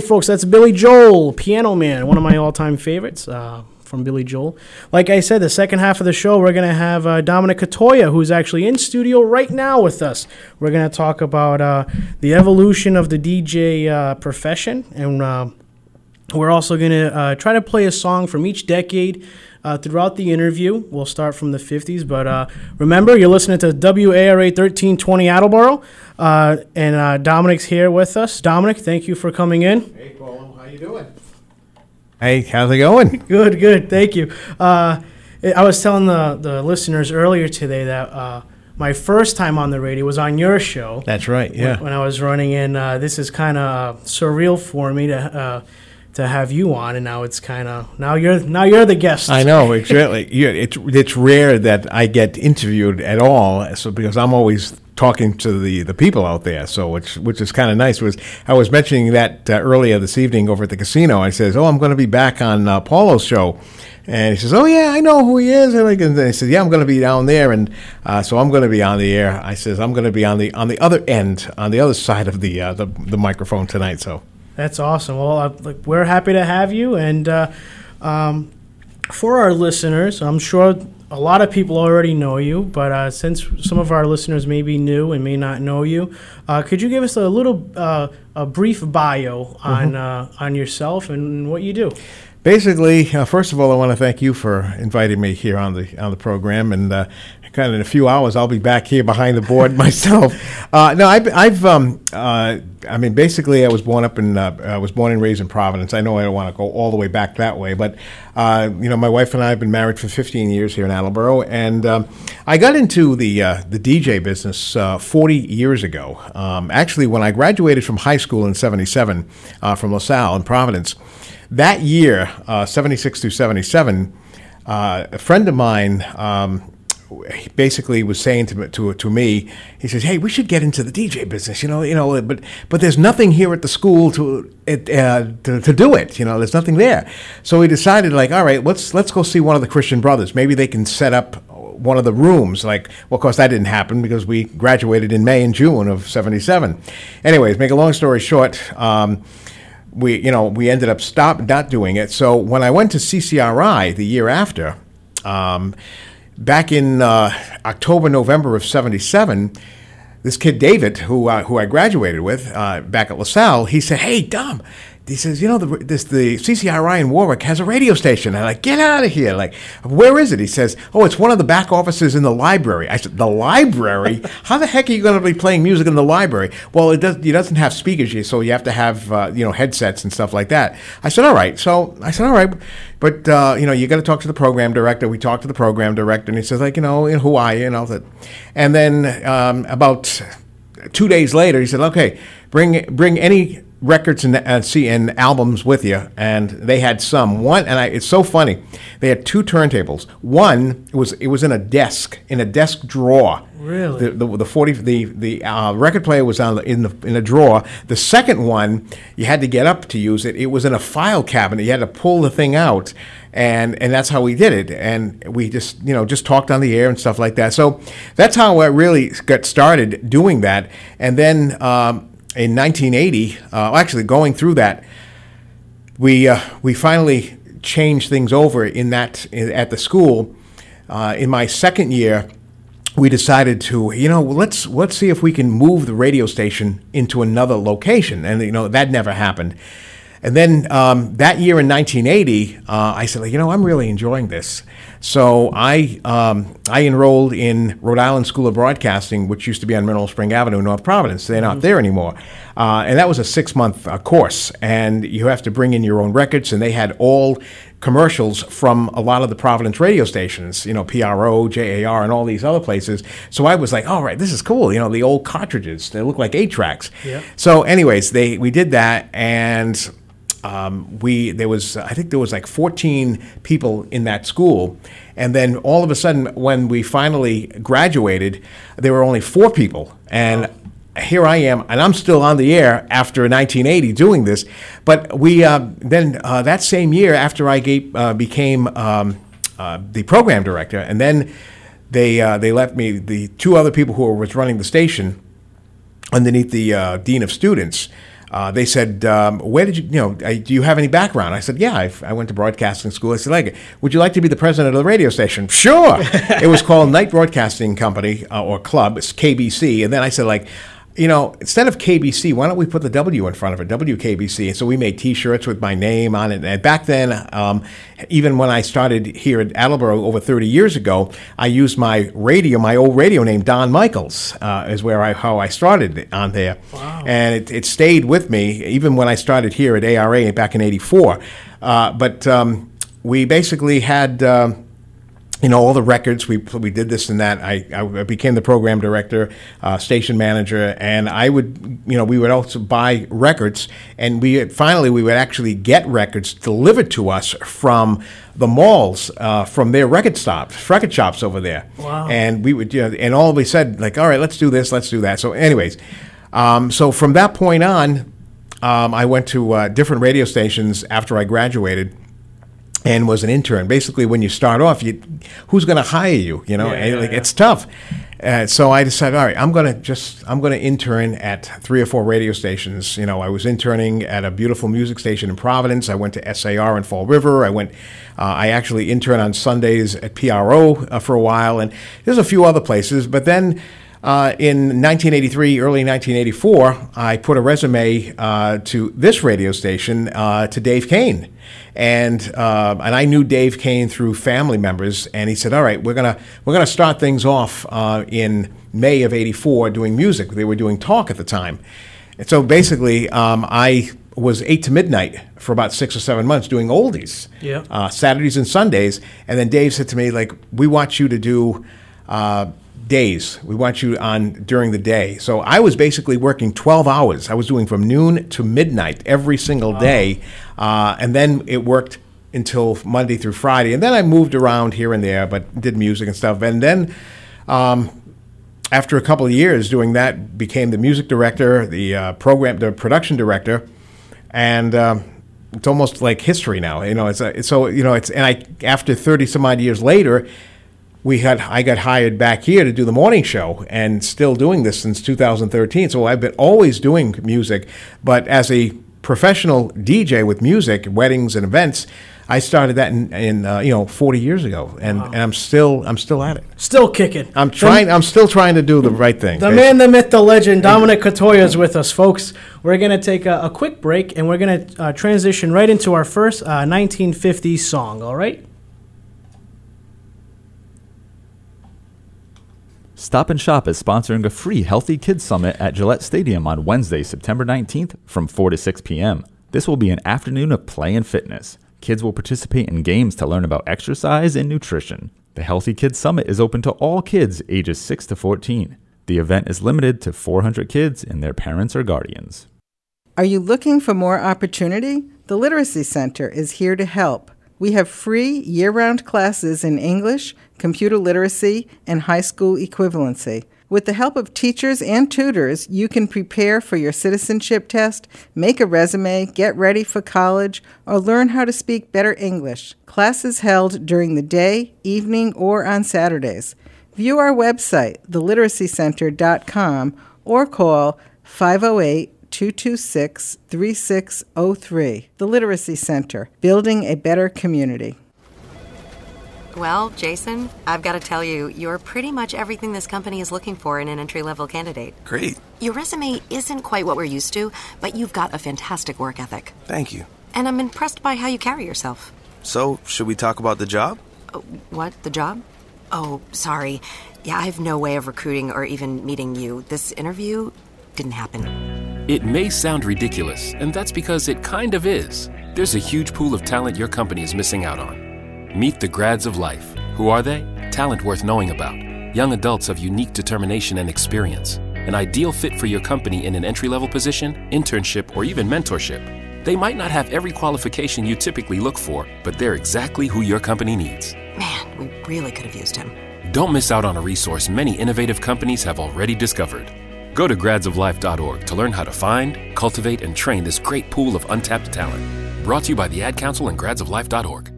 Folks, that's Billy Joel, Piano Man, one of my all-time favorites uh, from Billy Joel. Like I said, the second half of the show, we're gonna have uh, Dominic Katoya, who's actually in studio right now with us. We're gonna talk about uh, the evolution of the DJ uh, profession, and uh, we're also gonna uh, try to play a song from each decade. Uh, throughout the interview, we'll start from the 50s. But uh, remember, you're listening to WARA 1320 Attleboro, uh, and uh, Dominic's here with us. Dominic, thank you for coming in. Hey, Paul, how you doing? Hey, how's it going? Good, good. Thank you. Uh, I I was telling the, the listeners earlier today that uh, my first time on the radio was on your show. That's right, when- yeah. When, I was running in, uh, this is kind of surreal for me to uh, to have you on, and now it's kind of now you're now you're the guest. I know, really, yeah, it's, it's rare that I get interviewed at all, so because I'm always talking to the, the people out there, so which which is kind of nice. Was I was mentioning that uh, earlier this evening over at the casino? I says, "Oh, I'm going to be back on uh, Paulo's show." And he says, "Oh yeah, I know who he is." And I said, "Yeah, I'm going to be down there, and uh, so I'm going to be on the air." I says, "I'm going to be on the on the other end, on the other side of the uh, the, the microphone tonight." So That's awesome. Well, uh, like, we're happy to have you. And uh, um, for our listeners, I'm sure a lot of people already know you, but uh, since some of our listeners may be new and may not know you, uh, could you give us a little, uh, a brief bio on Mhm. uh, on yourself and what you do? Basically, uh, first of all, I want to thank you for inviting me here on the on the program, and uh, kind of in a few hours, I'll be back here behind the board myself. Uh, no, I've, I've um, uh, I mean, basically, I was born up in uh, I was born and raised in Providence. I know I don't want to go all the way back that way, but uh, you know, my wife and I have been married for 15 years here in Attleboro, and um, I got into the uh, the DJ business uh, 40 years ago. Um, actually, when I graduated from high school in '77 uh, from LaSalle in Providence. That year, uh, 76 through 77, uh, a friend of mine um, he basically was saying to, to, to me, he says, "Hey, we should get into the DJ business, you know, you know, but but there's nothing here at the school to it, uh, to, to do it, you know, there's nothing there." So we decided, like, all right, let's let's go see one of the Christian brothers. Maybe they can set up one of the rooms. Like, well, of course, that didn't happen because we graduated in May and June of '77. Anyways, make a long story short. Um, we you know we ended up stop not doing it. So when I went to CCRI the year after, um, back in uh, October November of '77. This kid David, who uh, who I graduated with uh, back at LaSalle, he said, "Hey, Dom," he says, "You know, the this the CCRI in Warwick has a radio station." I'm like, "Get out of here!" Like, where is it? He says, "Oh, it's one of the back offices in the library." I said, "The library? How the heck are you going to be playing music in the library?" Well, it does. It doesn't have speakers, so you have to have uh, you know headsets and stuff like that. I said, "All right." So I said, "All right," but uh, you know, you got to talk to the program director. We talked to the program director, and he says, like, you know, are you? And all that. And then um, about two days later, he said, "Okay, bring bring any records and uh, see and albums with you." And they had some one, and I, it's so funny. They had two turntables. One was it was in a desk in a desk drawer. Really? The, the, the forty the the uh, record player was on in the in a drawer. The second one you had to get up to use it. It was in a file cabinet. You had to pull the thing out, and and that's how we did it. And we just you know just talked on the air and stuff like that. So that's how I really got started doing that. And then um, in 1980, uh, actually going through that, we uh, we finally changed things over in that in, at the school. Uh, in my second year, we decided to you know let's let's see if we can move the radio station into another location, and you know that never happened. And then um, that year in 1980, uh, I said, you know, I'm really enjoying this. So I um, I enrolled in Rhode Island School of Broadcasting, which used to be on Mineral Spring Avenue, in North Providence. They're not there anymore, uh, and that was a six month uh, course. And you have to bring in your own records, and they had all commercials from a lot of the Providence radio stations, you know, PRO, JAR, and all these other places. So I was like, all right, this is cool. You know, the old cartridges, they look like eight tracks. Yeah. So, anyways, they we did that, and um, we there was I think there was like 14 people in that school, and then all of a sudden when we finally graduated, there were only four people, and here I am, and I'm still on the air after 1980 doing this. But we uh, then uh, that same year after I gave, uh, became um, uh, the program director, and then they uh, they left me the two other people who was running the station underneath the uh, dean of students. Uh, they said, um, "Where did you, you know, uh, do you have any background?" I said, "Yeah, I've, I went to broadcasting school." I said, "Like, would you like to be the president of the radio station?" Sure. it was called Knight Broadcasting Company uh, or Club. It's KBC. And then I said, like. You know, instead of KBC, why don't we put the W in front of it? WKBC. And so we made T-shirts with my name on it. And back then, um, even when I started here at Attleboro over 30 years ago, I used my radio, my old radio name, Don Michaels, uh, is where I how I started on there. Wow. And it, it stayed with me even when I started here at ARA back in '84. Uh, but um, we basically had. Um, you know all the records. We we did this and that. I, I became the program director, uh, station manager, and I would you know we would also buy records, and we finally we would actually get records delivered to us from the malls, uh, from their record stops, record shops over there. Wow. And we would you know, and all we said like, all right, let's do this, let's do that. So, anyways, um, so from that point on, um, I went to uh, different radio stations after I graduated and was an intern. Basically, when you start off, you, who's going to hire you? You know, Yeah, And, yeah, like, yeah. it's tough. Uh, so I decided, all right, I'm going to just I'm going to intern at three or four radio stations. You know, I was interning at a beautiful music station in Providence. I went to SAR in Fall River. I went. Uh, I actually interned on Sundays at PRO uh, for a while, and there's a few other places. But then. Uh, in 1983, early 1984, I put a resume uh, to this radio station uh, to Dave Kane, and uh, and I knew Dave Kane through family members, and he said, "All right, we're gonna we're gonna start things off uh, in May of '84 doing music. They were doing talk at the time, and so basically, um, I was eight to midnight for about six or seven months doing oldies, Yeah. uh, Saturdays and Sundays. And then Dave said to me, like, we want you to do uh, days. We want you on during the day. So I was basically working 12 hours. I was doing from noon to midnight every single day. Uh, and then it worked until Monday through Friday. And then I moved around here and there, but did music and stuff. And then um, after a couple of years doing that, became the music director, the uh, program, the production director, and um, it's almost like history now. You know, it's, a, it's so you know it's and I after thirty some odd years later, we had I got hired back here to do the morning show and still doing this since 2013. So I've been always doing music, but as a professional DJ with music, weddings and events. I started that in, in uh, you know 40 years ago, and, and I'm still I'm still at it. Still kicking. I'm trying. I'm still trying to do the right thing. The man, the myth, the legend, Dominic Catoya is with us, folks. We're going to take a, a quick break and we're going to uh, transition right into our first uh, 1950s song, all right? Stop and Shop is sponsoring a free Healthy Kids Summit at Gillette Stadium on Wednesday, September 19th from 4 to 6 p.m. This will be an afternoon of play and fitness. Kids will participate in games to learn about exercise and nutrition. The Healthy Kids Summit is open to all kids ages 6 to 14. The event is limited to 400 kids and their parents or guardians. Are you looking for more opportunity? The Literacy Center is here to help. We have free year round classes in English, computer literacy, and high school equivalency. With the help of teachers and tutors, you can prepare for your citizenship test, make a resume, get ready for college, or learn how to speak better English. Classes held during the day, evening, or on Saturdays. View our website, theliteracycenter.com, or call 508 226 3603. The Literacy Center, building a better community. Well, Jason, I've got to tell you, you're pretty much everything this company is looking for in an entry level candidate. Great. Your resume isn't quite what we're used to, but you've got a fantastic work ethic. Thank you. And I'm impressed by how you carry yourself. So, should we talk about the job? Uh, what? The job? Oh, sorry. Yeah, I have no way of recruiting or even meeting you. This interview didn't happen. It may sound ridiculous, and that's because it kind of is. There's a huge pool of talent your company is missing out on. Meet the grads of life. Who are they? Talent worth knowing about. Young adults of unique determination and experience. An ideal fit for your company in an entry level position, internship, or even mentorship. They might not have every qualification you typically look for, but they're exactly who your company needs. Man, we really could have used him. Don't miss out on a resource many innovative companies have already discovered. Go to gradsoflife.org to learn how to find, cultivate, and train this great pool of untapped talent. Brought to you by the Ad Council and gradsoflife.org.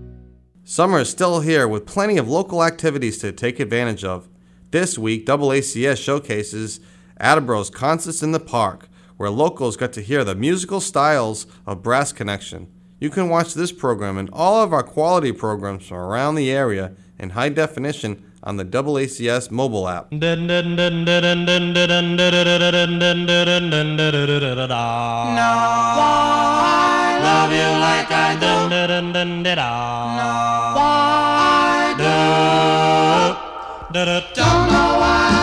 Summer is still here with plenty of local activities to take advantage of. This week, AACS showcases Attleboro's Concerts in the Park, where locals get to hear the musical styles of Brass Connection. You can watch this program and all of our quality programs from around the area in high definition on the AACS mobile app. I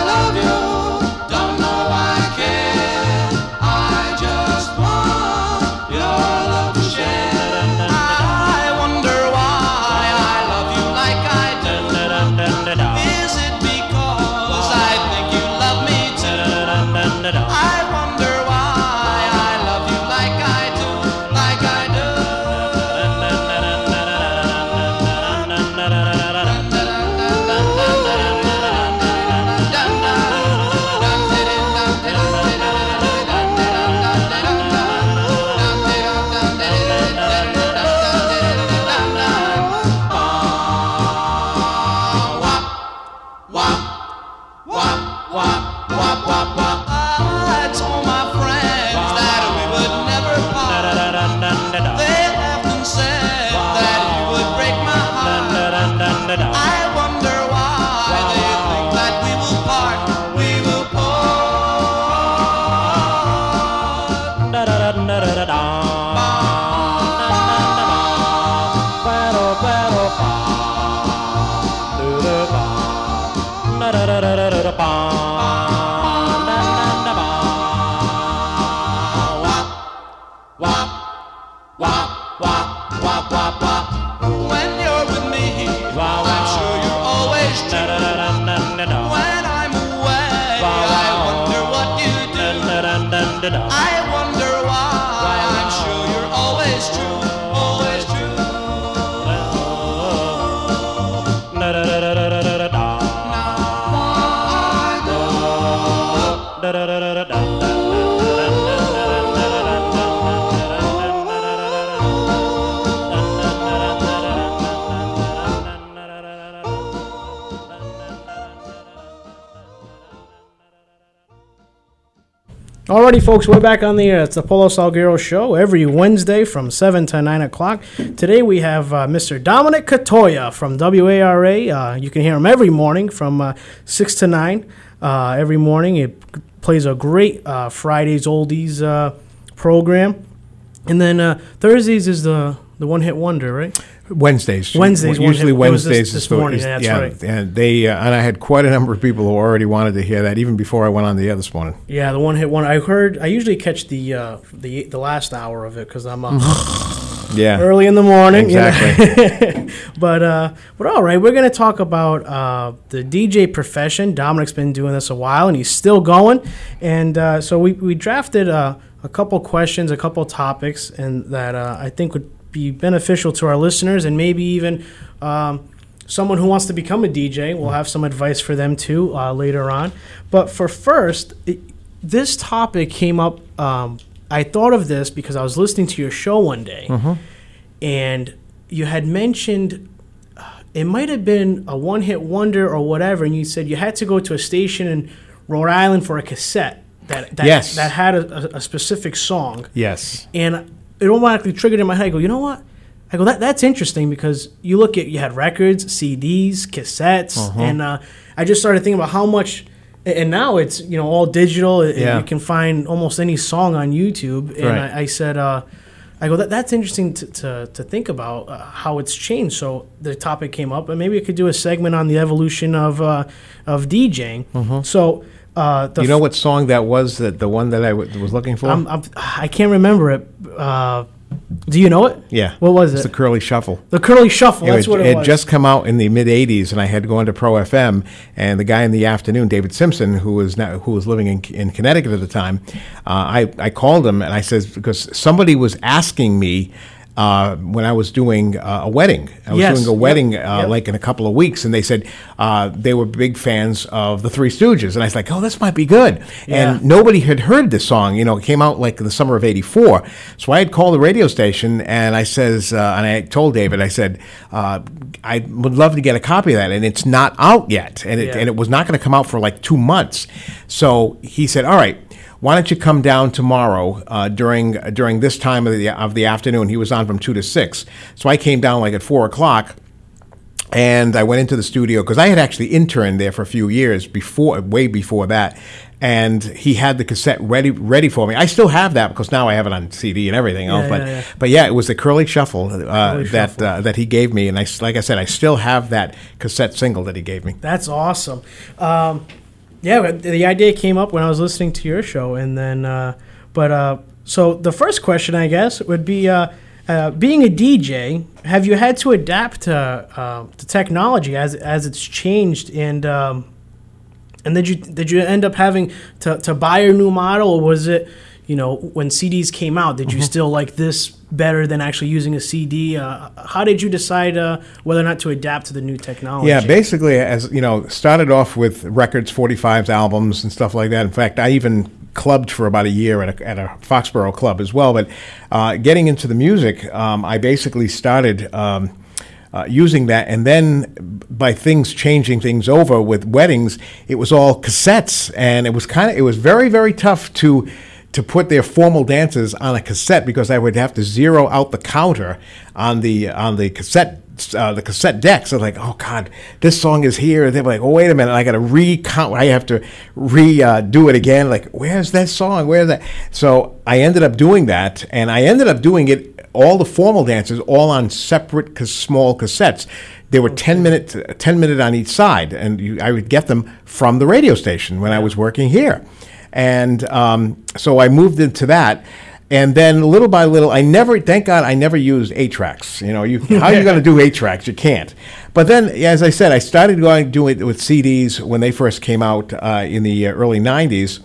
Alrighty, folks, we're back on the air. It's the Paulo Salgueiro Show every Wednesday from 7 to 9 o'clock. Today we have uh, Mr. Dominic Catoya from WARA. Uh, you can hear him every morning from uh, 6 to 9. Uh, every morning, it plays a great uh, Fridays Oldies uh, program. And then Thursdays is the, the one hit wonder, right? Wednesdays. Wednesdays, Usually hit- it was this- Wednesdays. this is the- morning, is- that's yeah, right. And they uh, and I had quite a number of people who already wanted to hear that even before I went on the air this morning. Yeah, the one hit one. I heard. I usually catch the uh, the the last hour of it because I'm uh, Yeah. early in the morning. you know. Exactly. but uh, but all right, we're gonna talk about uh, the DJ profession. Dominic's been doing this a while, and he's still going. And uh, so we we drafted uh, a couple questions, a couple topics, and that uh, I think would be beneficial to our listeners, and maybe even. Um, Someone who wants to become a DJ, we'll have some advice for them too uh, later on. But for first, it, this topic came up. Um, I thought of this because I was listening to your show one day, Mhm. and you had mentioned uh, it might have been a one hit wonder or whatever, and you said you had to go to a station in Rhode Island for a cassette that that, Yes. that had a, a, a specific song. Yes. And it automatically triggered in my head. I go, you know what? I go, that that's interesting because you look at you had records, CDs, cassettes, Uh-huh. and uh, I just started thinking about how much. And now it's you know all digital. and Yeah. You can find almost any song on YouTube. And Right. I, I said, uh, I go, that that's interesting to, to, to think about uh, how it's changed. So the topic came up, and maybe I could do a segment on the evolution of uh, of DJing. Mhm. So uh, the you know what song that was? That the one that I w- was looking for. I'm, I'm, I can't remember it. Uh, do you know it? yeah. What was It's it? the Curly Shuffle. The Curly Shuffle. It that's what it, had was. just come out in the mid '80s, and I had to go into Pro FM. And the guy in the afternoon, David Simpson, who was now, who was living in, in Connecticut at the time, uh, I I called him and I said because somebody was asking me. Uh, when I was doing uh, a wedding, I was Yes. doing a Yep. wedding uh, Yep. like in a couple of weeks, and they said uh, they were big fans of the Three Stooges, and I was like, "Oh, this might be good." Yeah. And nobody had heard this song. You know, it came out like in the summer of '84. So I had called the radio station and I says, uh, and I told David, I said, uh, I would love to get a copy of that, and it's not out yet, and it Yeah. and it was not going to come out for like two months. So he said, "All right." Why don't you come down tomorrow uh, during during this time of the of the afternoon? He was on from two to six, so I came down like at four o'clock. And I went into the studio because I had actually interned there for a few years before, way before that. And he had the cassette ready, ready for me. I still have that because now I have it on CD and everything else. Yeah, but, yeah, yeah. but yeah, it was the Curly Shuffle uh, Curly that Shuffle. Uh, that he gave me, and I, like I said, I still have that cassette single that he gave me. That's awesome. Um, yeah, the idea came up when I was listening to your show, and then, uh, but uh, so the first question, I guess, would be, uh, uh, being a DJ, have you had to adapt to, uh, to technology as as it's changed, and um, and did you did you end up having to, to buy a new model, or was it, you know, when CDs came out, did you Mhm. still like this better than actually using a CD? Uh, how did you decide uh, whether or not to adapt to the new technology? Yeah, basically, as you know, started off with records, 45s, albums, and stuff like that. In fact, I even clubbed for about a year at a, at a Foxborough club as well. But uh, getting into the music, um, I basically started. Um, uh, using that, and then by things changing things over with weddings, it was all cassettes, and it was kind of it was very very tough to to put their formal dances on a cassette because I would have to zero out the counter on the on the cassette uh, the cassette deck. So like, oh god, this song is here. They're like, oh wait a minute, I got to recount. I have to re uh, do it again. Like, where's that song? Where's that? So I ended up doing that, and I ended up doing it all the formal dances all on separate small cassettes. They were 10 minute, 10 minute on each side, and you, I would get them from the radio station when I was working here. And um, so I moved into that. And then little by little, I never, thank God, I never used eight tracks. You know, you, how are you going to do eight tracks? You can't. But then, as I said, I started going do it with CDs when they first came out uh, in the uh, early '90s,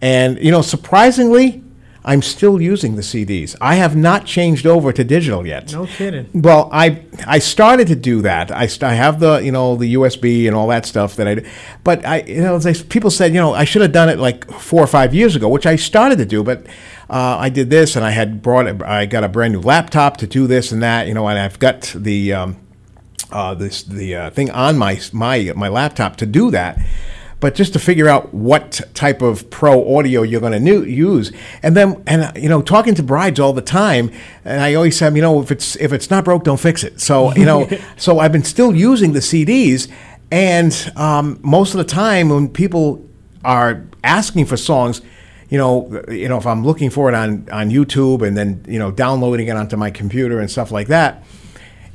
and you know, surprisingly, I'm still using the CDs. I have not changed over to digital yet. No kidding. Well, I I started to do that. I, st- I have the you know the USB and all that stuff that I, d- but I you know they, people said you know I should have done it like four or five years ago, which I started to do, but uh, I did this and I had brought a, I got a brand new laptop to do this and that you know and I've got the um, uh, this the uh, thing on my my my laptop to do that. But just to figure out what type of pro audio you're going to use, and then and you know talking to brides all the time, and I always say you know if it's if it's not broke, don't fix it. So you know, so I've been still using the CDs, and um, most of the time when people are asking for songs, you know, you know, if I'm looking for it on on YouTube and then you know downloading it onto my computer and stuff like that,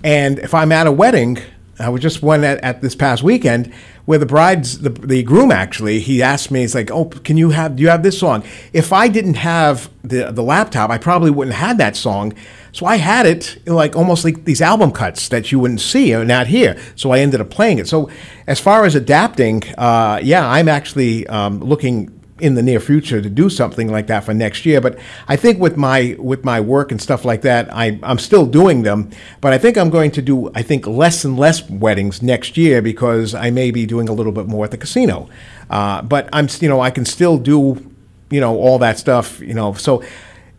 and if I'm at a wedding, I was just one at, at this past weekend where the bride's the, the groom actually he asked me he's like oh can you have do you have this song? If I didn't have the the laptop I probably wouldn't have that song. So I had it like almost like these album cuts that you wouldn't see or not here so I ended up playing it. So as far as adapting uh, yeah I'm actually um, looking in the near future to do something like that for next year. But I think with my with my work and stuff like that, I, I'm still doing them. But I think I'm going to do I think less and less weddings next year because I may be doing a little bit more at the casino. Uh, but I'm you know I can still do you know all that stuff you know so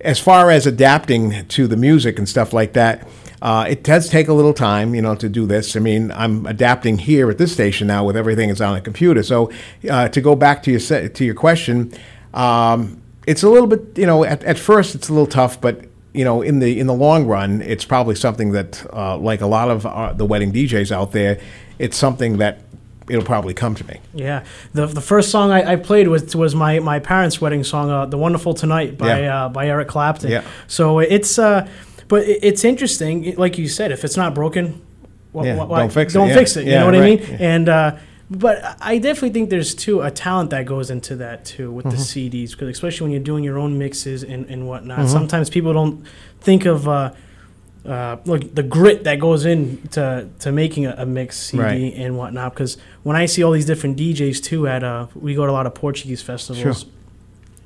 as far as adapting to the music and stuff like that. Uh, it does take a little time, you know, to do this. I mean, I'm adapting here at this station now with everything that's on the computer. So, uh, to go back to your se- to your question, um, it's a little bit, you know, at, at first it's a little tough, but you know, in the in the long run, it's probably something that, uh, like a lot of uh, the wedding DJs out there, it's something that it'll probably come to me. Yeah, the the first song I, I played was was my, my parents' wedding song, uh, "The Wonderful Tonight" by Yeah. uh, by Eric Clapton. Yeah. So it's uh, but it- it's interesting, like you said, if it's not broken, wh- Yeah, wh- why- don't fix it, Don't yeah. fix it. You know what I mean? And uh, but I definitely think there's too a talent that goes into that too with the Mhm. CDs, because especially when you're doing your own mixes and, and whatnot. Mhm. Sometimes people don't think of. Uh, uh, look the grit that goes into to making a, a mix CD Right. and whatnot. Because when I see all these different DJs too at uh, we go to a lot of Portuguese festivals, Sure.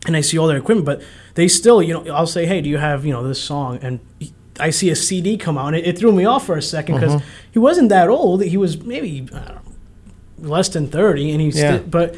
And I see all their equipment, but they still, you know, I'll say, hey, do you have you know this song? And he- I see a CD come out, and it, it threw me off for a second because Mhm. he wasn't that old. He was maybe I don't know, less than 30 and he's Yeah. sti- but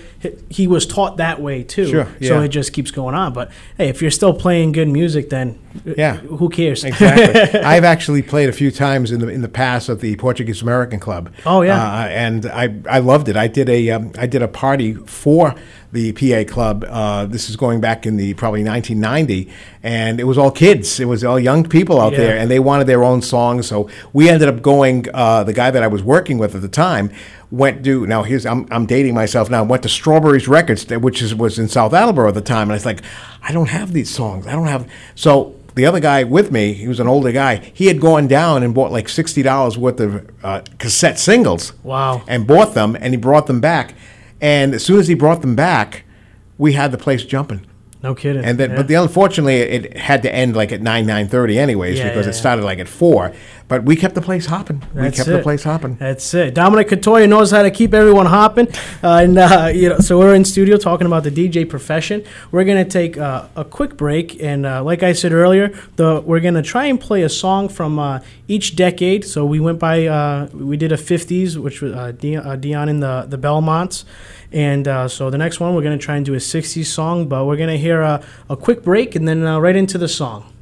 he- was taught that way too Sure, so it just keeps going on but hey if you're still playing good music then uh, Yeah. who cares Exactly. I've actually played a few times in the in the past at the Portuguese American Club. Oh, yeah. uh, and I I loved it. I did a um, I did a party for the PA Club. Uh, this is going back in the probably 1990, and it was all kids. It was all young people out Yeah. there, and they wanted their own songs. So we ended up going. Uh, the guy that I was working with at the time went to now. Here's I'm I'm dating myself now. Went to Strawberries Records, which is was in South Attleboro at the time, and I was like, I don't have these songs. I don't have so the other guy with me, he was an older guy. He had gone down and bought like sixty dollars worth of uh, cassette singles. Wow. And bought them, and he brought them back. And as soon as he brought them back, we had the place jumping. No kidding And then, yeah. but the unfortunately, it had to end like at nine nine thirty, anyways, Yeah, because yeah, it started like at four. But we kept the place hopping. That's we kept it. the place hopping. That's it. Dominic Catoya knows how to keep everyone hopping, uh, and uh, you know. So we're in studio talking about the DJ profession. We're gonna take uh, a quick break, and uh, like I said earlier, the we're gonna try and play a song from uh, each decade. So we went by, uh, we did a '50s, which was uh, Dion, uh, Dion in the the Belmonts, and uh, so the next one we're gonna try and do a '60s song, but we're gonna hear a, a quick break and then uh, right into the song.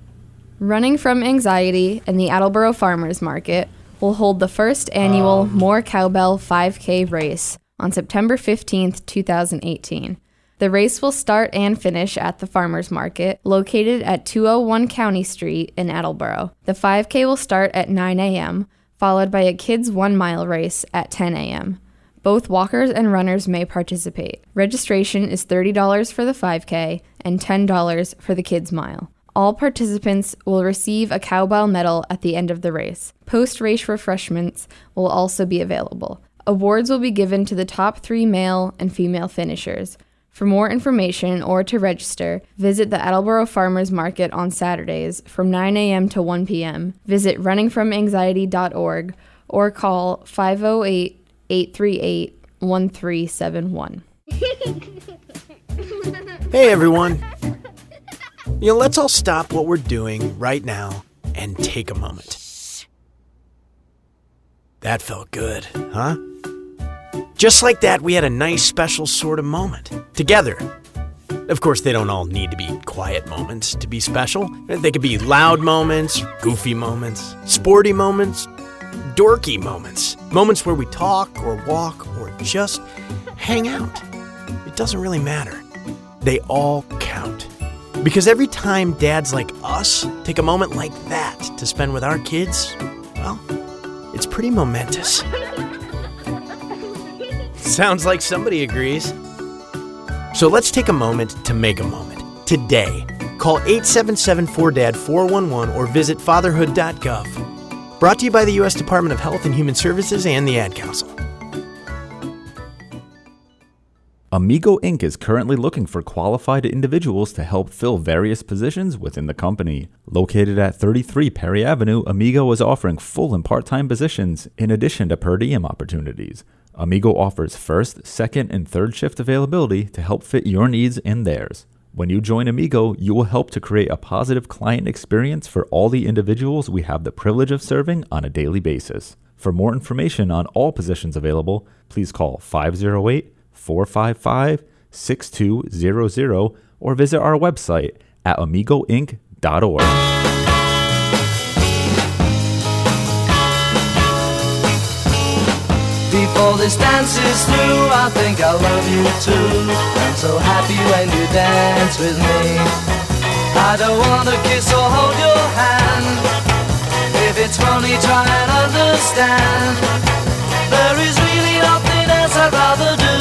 Running from Anxiety and the Attleboro Farmers Market will hold the first annual More Cowbell 5K race on September 15th, 2018. The race will start and finish at the Farmers Market, located at 201 County Street in Attleboro. The 5K will start at 9 a.m., followed by a kids' one mile race at 10 a.m. Both walkers and runners may participate. Registration is $30 for the 5K and $10 for the kids' mile. All participants will receive a cowbell medal at the end of the race. Post race refreshments will also be available. Awards will be given to the top three male and female finishers. For more information or to register, visit the Attleboro Farmers Market on Saturdays from 9 a.m. to 1 p.m. Visit runningfromanxiety.org or call 508 838 1371. Hey everyone. You know, let's all stop what we're doing right now and take a moment. That felt good, huh? Just like that, we had a nice special sort of moment together. Of course, they don't all need to be quiet moments to be special. They could be loud moments, goofy moments, sporty moments, dorky moments, moments where we talk or walk or just hang out. It doesn't really matter. They all count. Because every time dads like us take a moment like that to spend with our kids, well, it's pretty momentous. Sounds like somebody agrees. So let's take a moment to make a moment. Today, call 877 4DAD 411 or visit fatherhood.gov. Brought to you by the U.S. Department of Health and Human Services and the Ad Council. Amigo Inc. is currently looking for qualified individuals to help fill various positions within the company. Located at 33 Perry Avenue, Amigo is offering full and part time positions in addition to per diem opportunities. Amigo offers first, second, and third shift availability to help fit your needs and theirs. When you join Amigo, you will help to create a positive client experience for all the individuals we have the privilege of serving on a daily basis. For more information on all positions available, please call 508 455 6200 or visit our website at amigoinc.org. Before this dance is through, I think I love you too. I'm so happy when you dance with me. I don't wanna kiss or hold your hand. If it's funny, try and understand. There is really nothing else I'd rather do.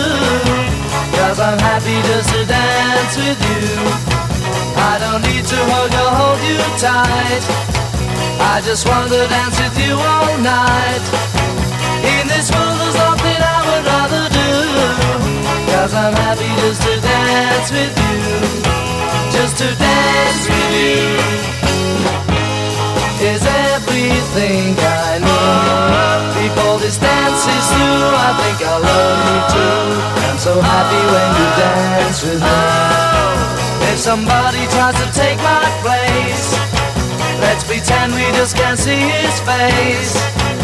Cause I'm happy just to dance with you. I don't need to hug or hold you tight. I just want to dance with you all night. This world there's nothing I would rather do. Cause I'm happy just to dance with you. Just to dance with you Is everything I need Before this dance is through. I think I'll love you too. I'm so happy when you dance with me. If somebody tries to take my place Let's pretend we just can't see his face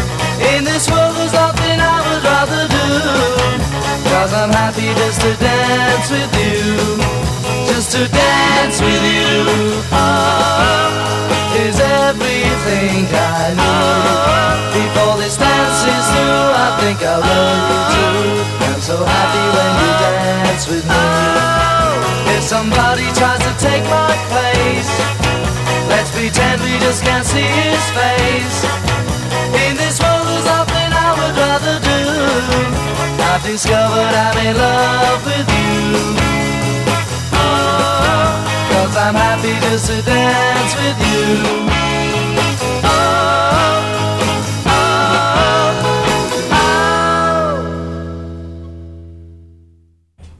In this world, there's nothing I would rather do. Cause I'm happy just to dance with you. Just to dance with you. Oh, is everything I need. Before this dance is through, I think I love you too. I'm so happy when you dance with me. Oh. If somebody tries to take my place, let's pretend we just can't see his face. In this world, nothing I would rather do. I've discovered I'm in love with you. Oh, cause I'm happy just to dance with you.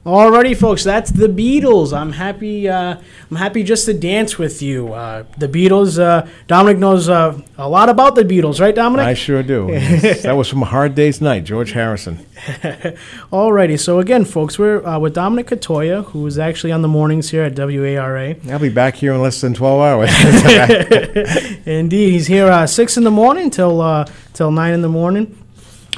Alrighty, folks, that's the Beatles. I'm happy. Uh, I'm happy just to dance with you. Uh, the Beatles. Uh, Dominic knows uh, a lot about the Beatles, right, Dominic? I sure do. That was from a Hard Day's Night, George Harrison. Alrighty, so again, folks, we're uh, with Dominic Katoya, who is actually on the mornings here at WARA. I'll be back here in less than 12 hours. Indeed, he's here uh, six in the morning till uh, till nine in the morning.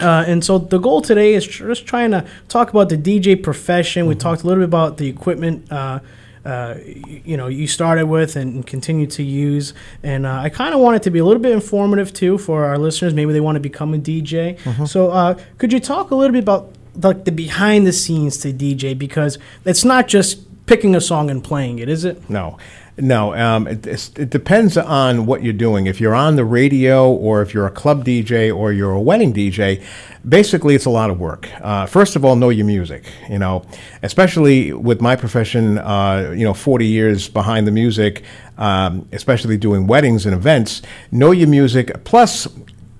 Uh, and so the goal today is tr- just trying to talk about the DJ profession. We talked a little bit about the equipment. Uh, uh, y- you know, you started with and, continue to use, and uh, I kind of want it to be a little bit informative too for our listeners. Maybe they want to become a DJ. Mhm. So, uh, could you talk a little bit about like the behind the scenes to DJ because it's not just picking a song and playing it, is it? No, no. Um, it, it depends on what you're doing. If you're on the radio, or if you're a club DJ, or you're a wedding DJ, basically it's a lot of work. Uh, first of all, know your music. You know, especially with my profession. Uh, you know, 40 years behind the music, um, especially doing weddings and events. Know your music. Plus,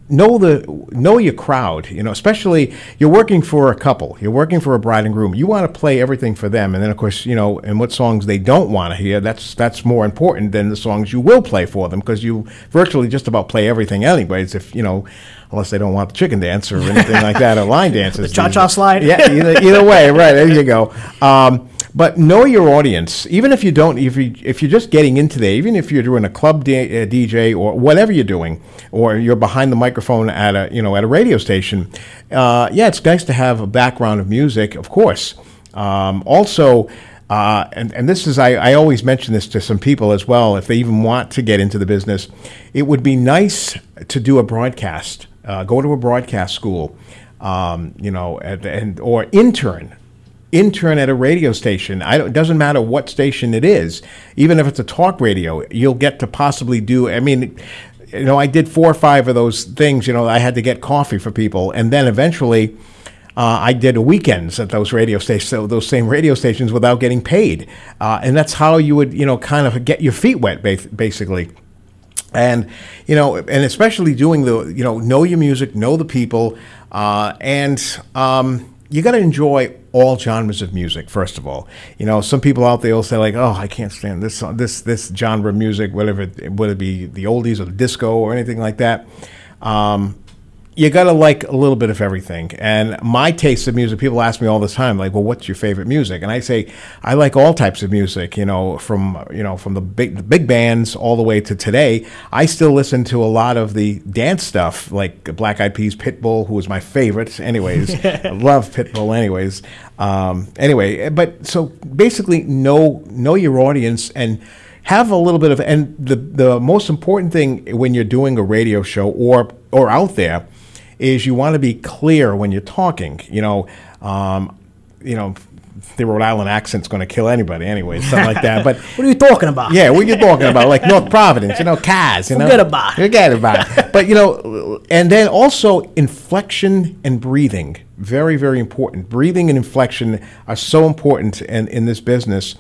know the know your crowd you know especially you're working for a couple you're working for a bride and groom. You want to play everything for them and then of course you know and what songs they don't want to hear that's that's more important than the songs you will play for them because you virtually just about play everything anyways if you know unless they don't want the chicken dance or anything like that or line dances The cha-cha slide. yeah either, either way right there you go um, but know your audience. Even if you don't, if you if you're just getting into there, even if you're doing a club D- uh, DJ or whatever you're doing, or you're behind the microphone at a you know at a radio station, uh, yeah, it's nice to have a background of music, of course. Um, also. Uh, and, and this is, I, I always mention this to some people as well, if they even want to get into the business. It would be nice to do a broadcast, uh, go to a broadcast school, um, you know, and, and or intern intern at a radio station. I don't, it doesn't matter what station it is, even if it's a talk radio, you'll get to possibly do. I mean, you know, I did four or five of those things. You know, I had to get coffee for people, and then eventually. Uh, I did weekends at those radio stations, so those same radio stations, without getting paid, uh, and that's how you would, you know, kind of get your feet wet, basically and you know and especially doing the you know know your music know the people uh, and um, you got to enjoy all genres of music first of all. You know some people out there will say like oh i can't stand this song- this this genre of music whatever whether it be the oldies or the disco or anything like that. Um, you got to like a little bit of everything. And my taste of music, people ask me all the time, like, well, what's your favorite music? And I say, I like all types of music, you know, from, you know, from the big, the big bands all the way to today. I still listen to a lot of the dance stuff, like Black Eyed Peas, Pitbull, who was my favorite, anyways. I love Pitbull, anyways. Um, anyway, but so basically, know know your audience and have a little bit of and the the most important thing when you're doing a radio show or or out there is you want to be clear when you're talking. You know, um, you know, the Rhode Island accent's going to kill anybody anyway, something like that. But what are you talking about? Yeah, what are you talking about? Like North Providence, you know, Kaz, you know. Forget about it. Forget about it. But you know, and then also inflection and breathing, very very important. Breathing and inflection are so important in in this business,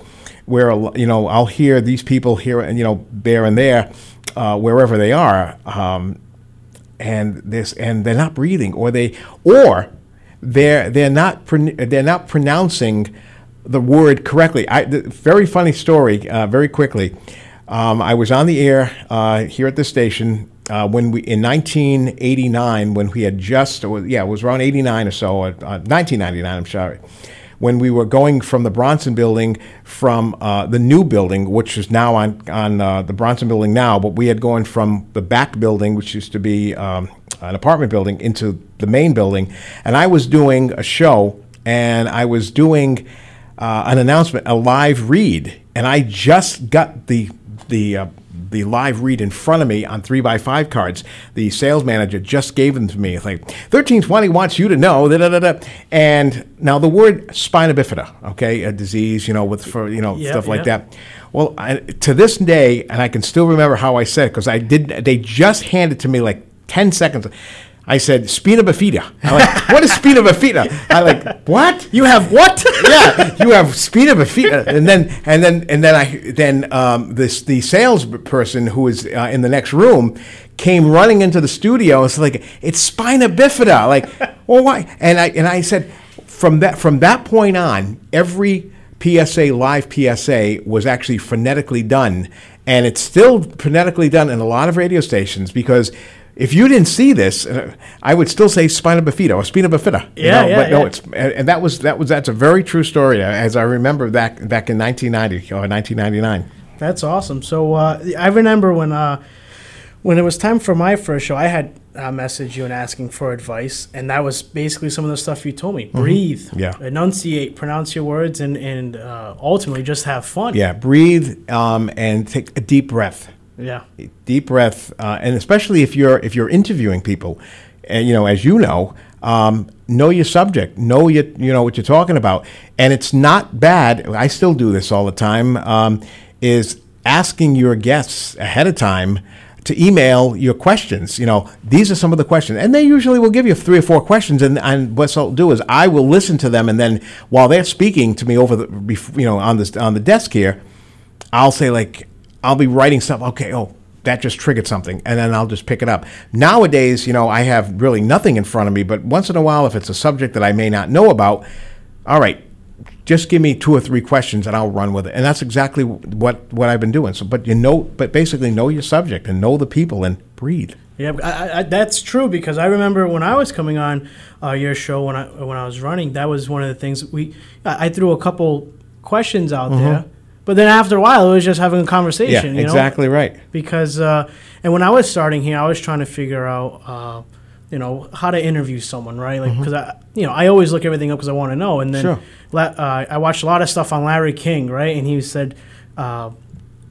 where you know I'll hear these people here and you know there and there, uh, wherever they are. Um, and this and they're not breathing or they or they're they're not they're not pronouncing the word correctly. I the, very funny story. Uh, very quickly, um, I was on the air uh, here at the station uh, when we in 1989 when we had just yeah it was around 89 or so uh, 1999 I'm sorry when we were going from the Bronson Building from uh, the new building, which is now on on uh, the Bronson Building now, but we had gone from the back building, which used to be um, an apartment building into the main building, and I was doing a show, and I was doing uh, an announcement, a live read, and I just got the the uh, the live read in front of me on three by five cards. The sales manager just gave them to me. It's like thirteen twenty wants you to know da da da da. And now the word spina bifida, okay, a disease, you know, with for you know Yeah, stuff like that. Well, I, to this day, and I can still remember how I said it because I did. They just handed to me like ten seconds. I said spina bifida. I'm like, what is spina bifida? I like what? You have what? yeah, you have spina bifida, and then and then and then I then um, this the salesperson who was uh, in the next room came running into the studio. It's like it's spina bifida. Like, well, why? And I and I said from that from that point on, every PSA live PSA was actually phonetically done, and it's still phonetically done in a lot of radio stations because. If you didn't see this, uh, I would still say spina bifida or spina bifida. Yeah, know, yeah, but no, yeah. it's and, that was that was that's a very true story, uh, as I remember back back in 1990 or 1999. That's awesome. So uh, I remember when uh, when it was time for my first show, I had uh, messaged you and asking for advice, and that was basically some of the stuff you told me. Breathe, Mm-hmm. Yeah. enunciate, pronounce your words, and and uh, ultimately just have fun. Yeah, breathe um, and take a deep breath. Yeah. deep breath, uh, and especially if you're if you're interviewing people, and you know, as you know, um, know your subject, know you you know what you're talking about, and it's not bad. I still do this all the time. Um, is asking your guests ahead of time to email your questions. You know, these are some of the questions, and they usually will give you three or four questions. And, and what I'll do is I will listen to them, and then while they're speaking to me over the, you know, on this on the desk here, I'll say like I'll be writing stuff. Okay, oh, that just triggered something, and then I'll just pick it up. Nowadays, you know, I have really nothing in front of me, but once in a while, if it's a subject that I may not know about, all right, just give me two or three questions and I'll run with it. And that's exactly what what I've been doing. So, but you know, but basically know your subject and know the people and breathe. Yeah, I, I, that's true because I remember when I was coming on uh, your show when I when I was running, that was one of the things we I, I threw a couple questions out Mhm. there, but then after a while, it was just having a conversation. Yeah, you know? exactly right. Because uh, and when I was starting here, I was trying to figure out. Uh, you know how to interview someone, right? Like because I, you know, I always look everything up because I want to know. And then Sure. la- uh, I watched a lot of stuff on Larry King, right? And he said uh,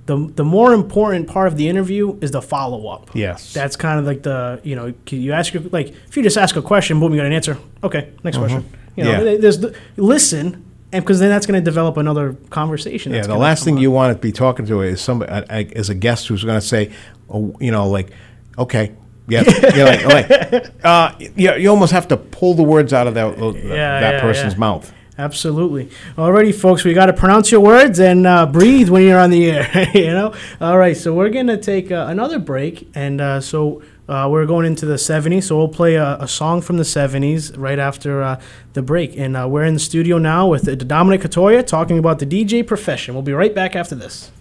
the the more important part of the interview is the follow up. Yes. That's kind of like the you know you ask your like if you just ask a question, boom, you got an answer. Okay, next Mhm. question. You know, Yeah. there's the, listen, and because then that's going to develop another conversation. Yeah, the last thing up. you want to be talking to is somebody uh, uh, a guest who's going to say, oh, you know, like, okay, yeah, you're like, like uh, you, you almost have to pull the words out of that that, Yeah, that yeah, person's yeah. mouth. Absolutely. Alrighty, folks, we got to pronounce your words and uh, breathe when you're on the air. you know. All right, so we're gonna take uh, another break, and uh, so uh, we're going into the '70s. So we'll play a, a song from the '70s right after uh, the break, and uh, we're in the studio now with Dominic Katoya talking about the DJ profession. We'll be right back after this.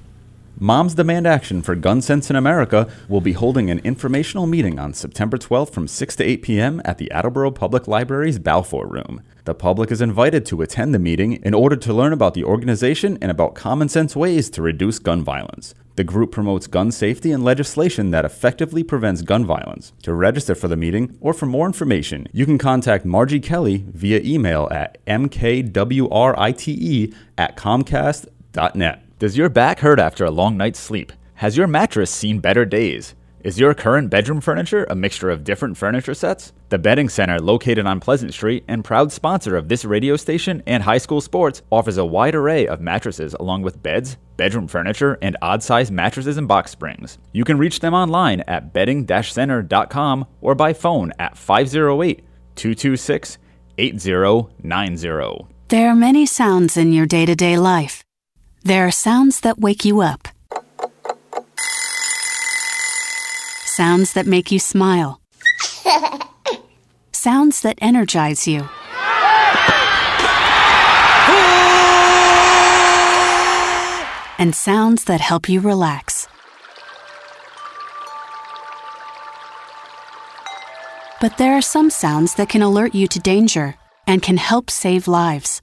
Moms Demand Action for Gun Sense in America will be holding an informational meeting on September 12th from 6 to 8 p.m. at the Attleboro Public Library's Balfour Room. The public is invited to attend the meeting in order to learn about the organization and about common sense ways to reduce gun violence. The group promotes gun safety and legislation that effectively prevents gun violence. To register for the meeting or for more information, you can contact Margie Kelly via email at mkwrite at comcast.net. Does your back hurt after a long night's sleep? Has your mattress seen better days? Is your current bedroom furniture a mixture of different furniture sets? The Bedding Center, located on Pleasant Street and proud sponsor of this radio station and high school sports, offers a wide array of mattresses along with beds, bedroom furniture, and odd sized mattresses and box springs. You can reach them online at bedding center.com or by phone at 508 226 8090. There are many sounds in your day to day life. There are sounds that wake you up, sounds that make you smile, sounds that energize you. And sounds that help you relax. But there are some sounds that can alert you to danger and can help save lives.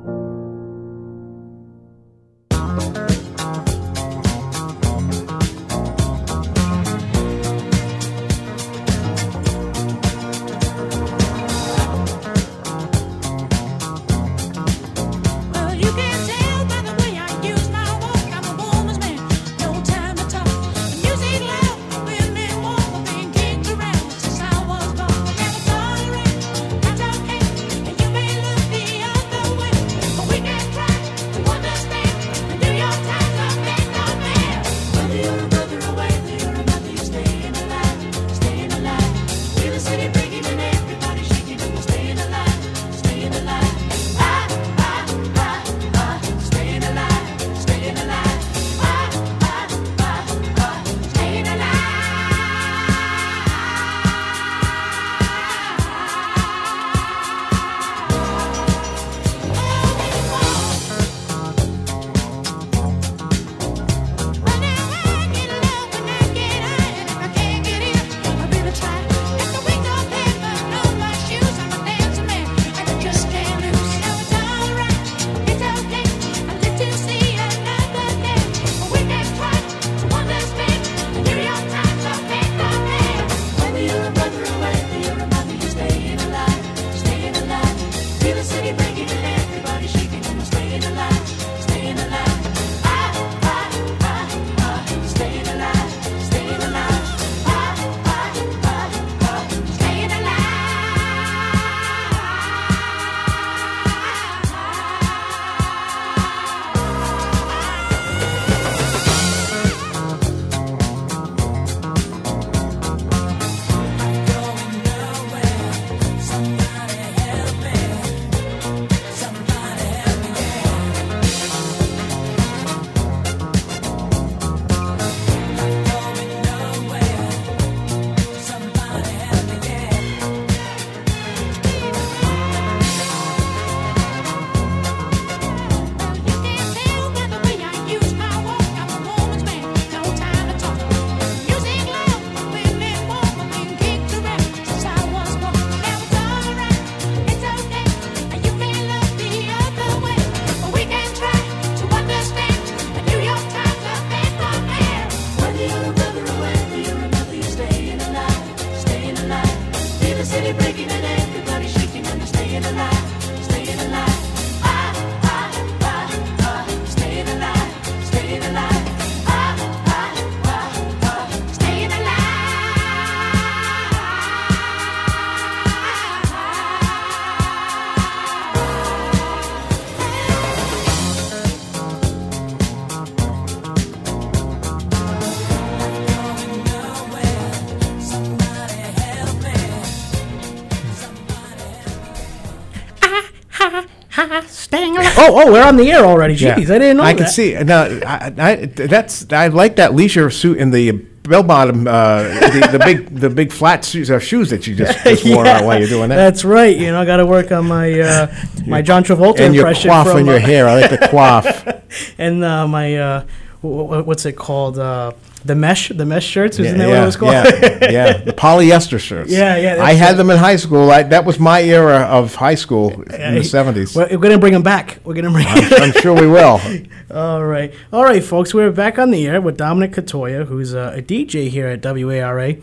Staying alive. Oh, oh, we're on the air already. Jeez, I didn't know I that. can see. No, I, I, that's I like that leisure suit in the bell bottom, uh, the, the big the big flat shoes, uh, shoes that you just, just wore Yeah, out while you're doing that. That's right. You know, I got to work on my uh, my John Travolta and your impression coif from on your uh, hair. I like the coif. and uh, my uh, w- w- what's it called? Uh, the mesh, the mesh shirts. Isn't yeah, that what it was called? yeah, yeah, the polyester shirts. Yeah, yeah, I had them in high school. I, that was my era of high school in the seventies. We're, we're gonna bring them back. We're gonna bring. I'm, I'm sure we will. All right, all right, folks. We're back on the air with Dominic Katoya, who's uh, a DJ here at WARA.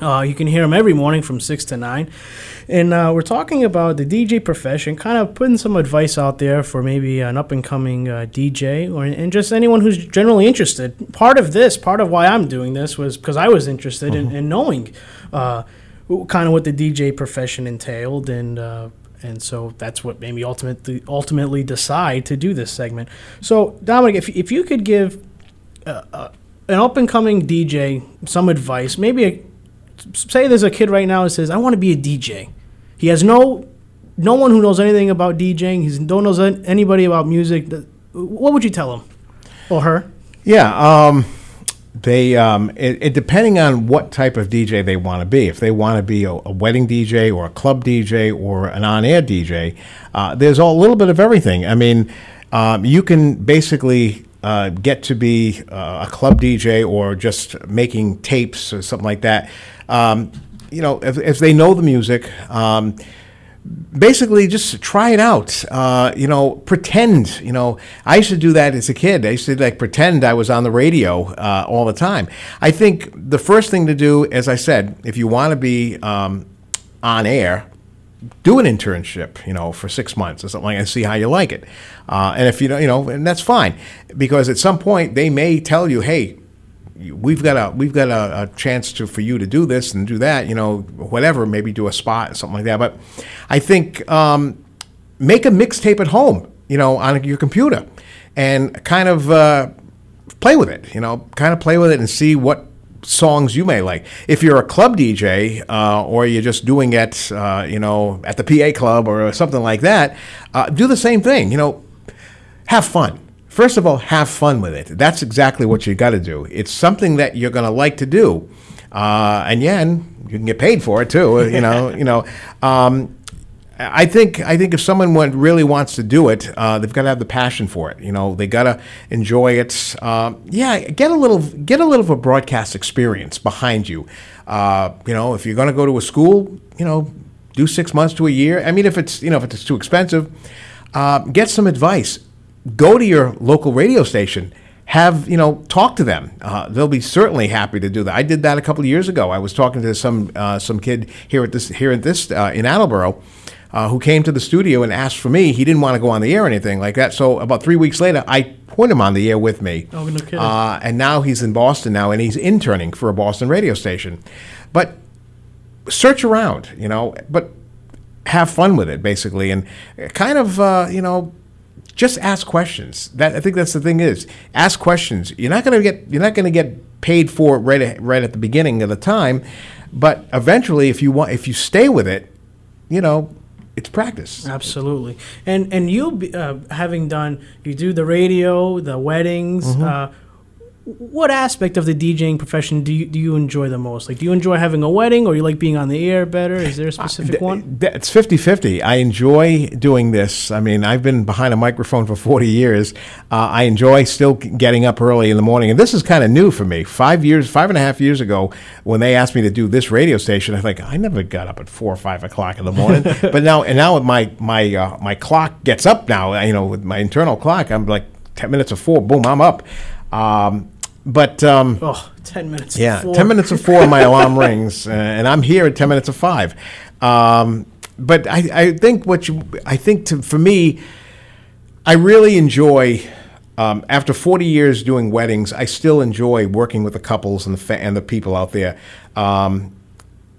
Uh, you can hear him every morning from six to nine, and uh, we're talking about the DJ profession, kind of putting some advice out there for maybe an up and coming uh, DJ or and just anyone who's generally interested. Part of this, part of why I'm doing this, was because I was interested in, in knowing uh, kind of what the DJ profession entailed, and uh, and so that's what made me ultimately ultimately decide to do this segment. So Dominic, if if you could give uh, uh, an up and coming DJ some advice, maybe a, say there's a kid right now that says I want to be a DJ. He has no no one who knows anything about DJing. He don't knows anybody about music. What would you tell him or her? Yeah. Um, they um, it, it depending on what type of DJ they want to be. If they want to be a, a wedding DJ or a club DJ or an on-air DJ, uh, there's all, a little bit of everything. I mean, um, you can basically uh, get to be uh, a club DJ or just making tapes or something like that. Um, you know, if, if they know the music. Um, basically just try it out. Uh, you know pretend you know. I used to do that as a kid. I used to like pretend i was on the radio uh, all the time. I think the first thing to do as i said if you want to be um, on air do an internship you know for six months or something like that and see how you like it. Uh, and if you don't you know and that's fine. Because at some point they may tell you hey we've got a we've got a, a chance to for you to do this and do that, you know, whatever, maybe do a spot something like that. But I think um, make a mixtape at home, you know, on your computer, and kind of uh, play with it, you know, kind of play with it and see what songs you may like. If you're a club DJ uh, or you're just doing it, uh, you know, at the PA club or something like that, uh, do the same thing. You know, have fun. First of all, have fun with it. That's exactly what you got to do. It's something that you're going to like to do, uh, and yeah, and you can get paid for it too. You know, you know. Um, I think I think if someone want, really wants to do it, uh, they've got to have the passion for it. You know, they got to enjoy it. Um, yeah, get a little get a little of a broadcast experience behind you. Uh, you know, if you're going to go to a school, you know, do six months to a year. I mean, if it's you know if it's too expensive, uh, get some advice. Go to your local radio station. Have you know talk to them. Uh, they'll be certainly happy to do that. I did that a couple of years ago. I was talking to some uh, some kid here at this here at this uh, in Attleboro. Uh, who came to the studio and asked for me? He didn't want to go on the air or anything like that. So about three weeks later, I put him on the air with me. Oh, no kidding. Uh, and now he's in Boston now, and he's interning for a Boston radio station. But search around, you know, but have fun with it, basically, and kind of, uh, you know, just ask questions. That I think that's the thing is ask questions. You're not going to get you're not going to get paid for it right at, right at the beginning of the time, but eventually, if you want, if you stay with it, you know, it's practice. Absolutely. And and you uh, having done you do the radio, the weddings. Mhm. Uh, what aspect of the DJing profession do you do you enjoy the most? Like, do you enjoy having a wedding, or you like being on the air better? Is there a specific one? Th- It's 50 50. I enjoy doing this. I mean, I've been behind a microphone for 40 years. Uh, I enjoy still getting up early in the morning. And this is kind of new for me. Five years, five and a half years ago, when they asked me to do this radio station, I think I never got up at four or five o'clock in the morning. but now, and now with my, my, uh, my clock gets up now, you know, with my internal clock, I'm like 10 minutes of four, boom, I'm up. Um, but um, Oh, 10 minutes. yeah, before. 10 minutes of four, my alarm rings, uh, and I'm here at 10 minutes of five. Um, but I, I think what you, I think to, for me, I really enjoy, um, after 40 years doing weddings, I still enjoy working with the couples and the, fa- and the people out there. Um,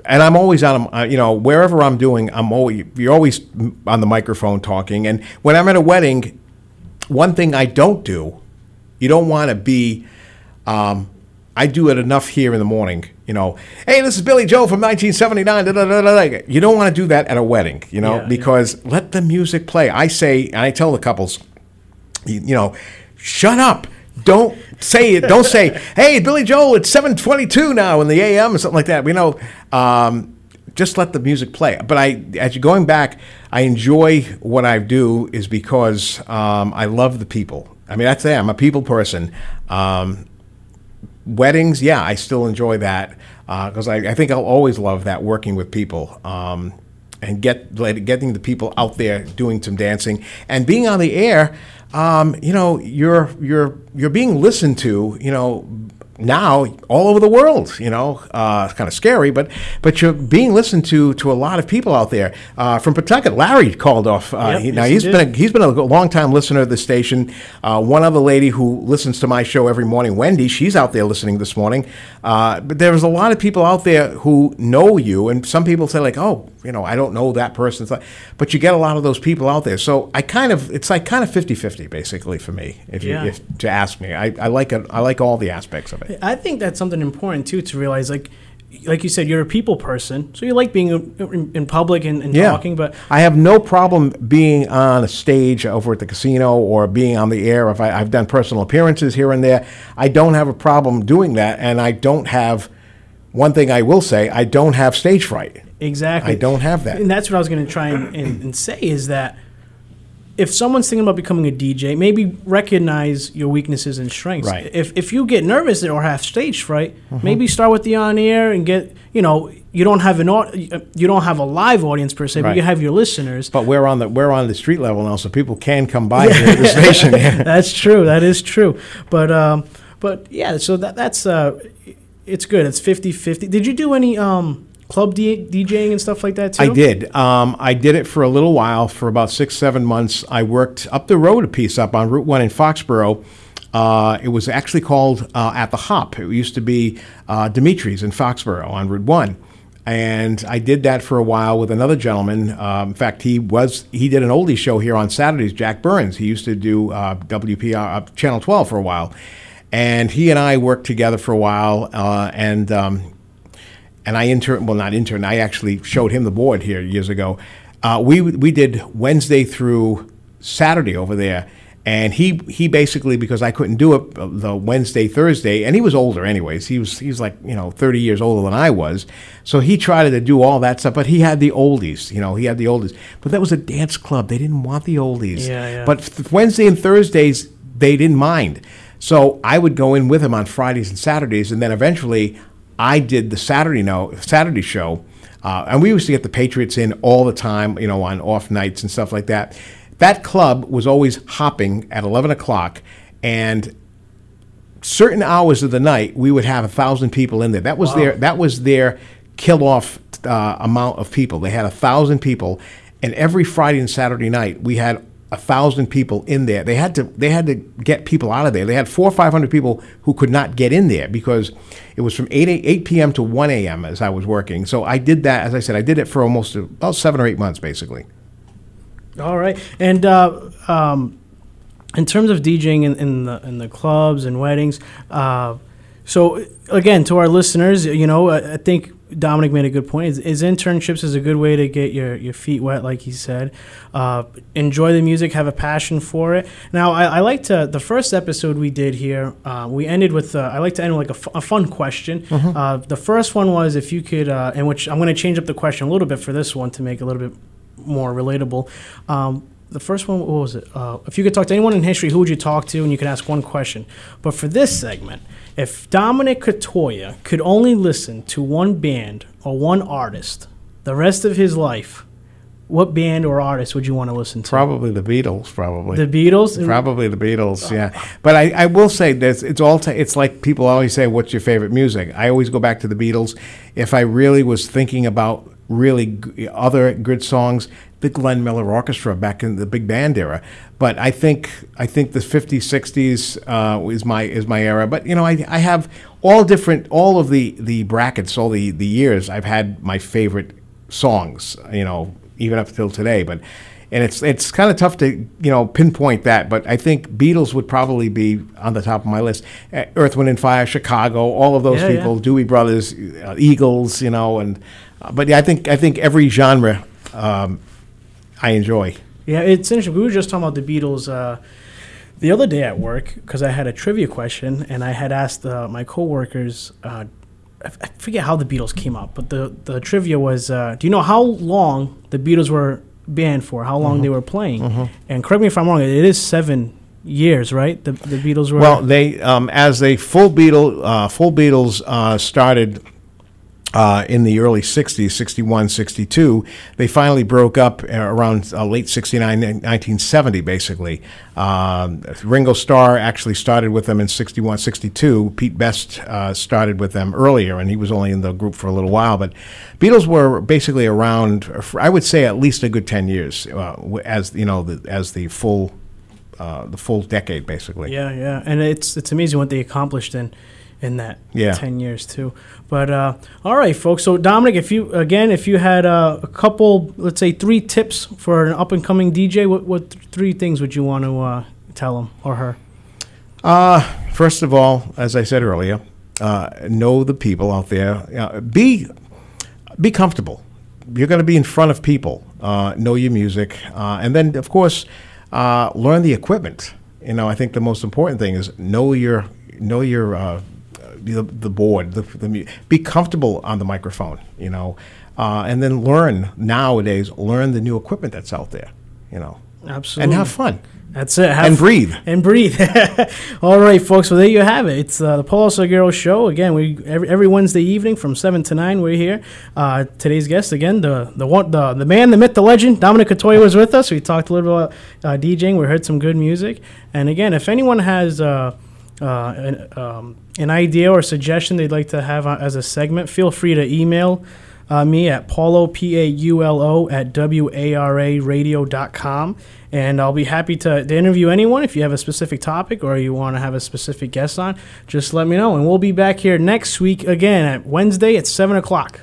and I'm always on, uh, you know, wherever I'm doing, I'm always, you're always on the microphone talking. And when I'm at a wedding, one thing I don't do, you don't want to be, um, I do it enough here in the morning, you know. Hey, this is Billy Joel from 1979. Da, da, da, da, da. You don't want to do that at a wedding, you know, Yeah, because let the music play. I say, and I tell the couples, you, you know, shut up. Don't say it. Don't say, "Hey, Billy Joel, it's 7:22 now in the AM" or something like that. You know, um, just let the music play. But I, as you're going back, I enjoy what I do is because um, I love the people. I mean, that's it. I'm a people person. Um, weddings, yeah, I still enjoy that because I, I think I'll always love that working with people um, and get getting the people out there doing some dancing and being on the air. Um, you know, you're you're you're being listened to. You know. Now, all over the world, you know, uh, it's kind of scary, but but you're being listened to to a lot of people out there. Uh, from Pawtucket, Larry called off. Uh, Yep, he- now yes, he he's did. been a, he's been a long time listener of the station. Uh, one other lady who listens to my show every morning, Wendy, she's out there listening this morning. Uh, but there's a lot of people out there who know you, and some people say like, oh, you know, I don't know that person. But you get a lot of those people out there. So I kind of it's like kind of 50-50 basically for me. If you Yeah. if to ask me, I, I like it. I like all the aspects of it. I think that's something important too to realize. Like, like you said, you're a people person, so you like being in, in public and, and Yeah. talking. But I have no problem being on a stage over at the casino or being on the air. If I, I've done personal appearances here and there, I don't have a problem doing that. And I don't have, one thing I will say, I don't have stage fright. Exactly. I don't have that. And that's what I was going to try and, and, and say is that if someone's thinking about becoming a DJ, maybe recognize your weaknesses and strengths. Right. If, if you get nervous or have stage fright, Mhm. maybe start with the on air and get you know you don't have an you don't have a live audience per se, but you have your listeners. But we're on the we're on the street level now, so people can come by the station. that's true. That is true. But um, but yeah, so that that's uh, it's good. It's 50-50. Did you do any um club DJing and stuff like that too? I did. Um, I did it for a little while, for about six, seven months. I worked up the road a piece up on Route 1 in Foxborough. Uh, it was actually called uh, At the Hop. It used to be uh, Dimitri's in Foxborough on Route 1. And I did that for a while with another gentleman. Um, in fact, he was he did an oldie show here on Saturdays. Jack Burns. He used to do uh, WPR uh, Channel 12 for a while, and he and I worked together for a while. Uh, and um, and I intern well not intern I actually showed him the board here years ago. Uh, we we did Wednesday through Saturday over there, and he he basically because I couldn't do it uh, the Wednesday Thursday, and he was older anyways. He was he was like you know thirty years older than I was, so he tried to do all that stuff. But he had the oldies, you know, he had the oldies. But that was a dance club; they didn't want the oldies. Yeah, yeah. But th- Wednesday and Thursdays they didn't mind. So I would go in with him on Fridays and Saturdays, and then eventually I did the Saturday no Saturday show, uh, and we used to get the Patriots in all the time, you know, on off nights and stuff like that. That club was always hopping at eleven o'clock, and certain hours of the night we would have a thousand people in there. That was Wow. their that was their kill off uh, amount of people. They had a thousand people, and every Friday and Saturday night we had a thousand people in there. They had to they had to get people out of there. They had four or five hundred people who could not get in there because it was from 8, 8 p.m. to 1 a.m. as I was working. So I did that, as I said, I did it for almost about seven or eight months basically. All right, and uh, um, in terms of DJing in, in the in the clubs and weddings, uh, so again to our listeners, you know, I, I think Dominic made a good point. Is, is internships is a good way to get your, your feet wet, like he said. Uh, enjoy the music, have a passion for it. Now, I, I like to the first episode we did here. Uh, we ended with uh, I like to end with like a, fun question. Mhm. Uh, the first one was if you could, uh, in which I'm going to change up the question a little bit for this one to make it a little bit more relatable. Um, the first one, what was it? Uh, if you could talk to anyone in history, who would you talk to? And you could ask one question. But for this segment, if Dominic Catoya could only listen to one band or one artist the rest of his life, what band or artist would you want to listen to? Probably the Beatles. Probably The Beatles? Probably the Beatles. Yeah, but I, I will say this: it's all. T- it's like people always say, "What's your favorite music?" I always go back to the Beatles. If I really was thinking about really g- other good songs, the Glenn Miller Orchestra back in the big band era. But I think I think the 50s, 60s uh, is my is my era. But you know, I, I have all different all of the the brackets, all the the years. I've had my favorite songs. You know, even up till today. But and it's it's kind of tough to you know pinpoint that. But I think Beatles would probably be on the top of my list. Uh, Earth, Wind and Fire, Chicago, all of those Yeah, yeah. people, Doobie Brothers, uh, Eagles, you know, and uh, but yeah, I think I think every genre um, I enjoy. Yeah, it's interesting. We were just talking about the Beatles uh, the other day at work because I had a trivia question and I had asked uh, my coworkers. Uh, I forget how the Beatles came up, but the the trivia was: uh, Do you know how long the Beatles were banned for? How long Mhm. they were playing? Mhm. And correct me if I'm wrong. It is seven years, right? The the Beatles were. Well, they um, as a full Beatle, uh, full Beatles uh, started uh, in the early 60s, 61, 62. They finally broke up uh, around uh, late 69, 1970, basically. Um, Ringo Starr actually started with them in 61, 62. Pete Best uh, started with them earlier, and he was only in the group for a little while. But Beatles were basically around, for, I would say, at least a good 10 years uh, as, you know, the, as the full, uh, the full decade, basically. Yeah, yeah, and it's it's amazing what they accomplished in in that Yeah. ten years too. But uh, all right, folks. So Dominic, if you again, if you had uh, a couple, let's say three tips for an up and coming DJ, what what th- three things would you want to uh, tell him or her? Uh, first of all, as I said earlier, Uh, know the people out there. Uh, be be comfortable. You're going to be in front of people. Uh, know your music, uh, and then of course uh, learn the equipment. You know, I think the most important thing is know your know your uh, the, the board. The, the be comfortable on the microphone. You know, uh, and then learn nowadays. Learn the new equipment that's out there. You know, Absolutely. and have fun. That's it. Have And breathe. And breathe. All right, folks. Well, there you have it. It's uh, the Paulo Salgueiro Show. Again, we every, every Wednesday evening from seven to nine. We're here. Uh, today's guest again, the the one, the the man, the myth, the legend, Dominic Catoya was with us. We talked a little bit about uh, DJing. We heard some good music. And again, if anyone has uh, an, um, an idea or suggestion they'd like to have uh, as a segment, feel free to email uh, me at paulo p-a-u-l-o at w-a-r-a-radio.com and i'll be happy to, to interview anyone if you have a specific topic or you want to have a specific guest on just let me know. And we'll be back here next week again at wednesday at 7 o'clock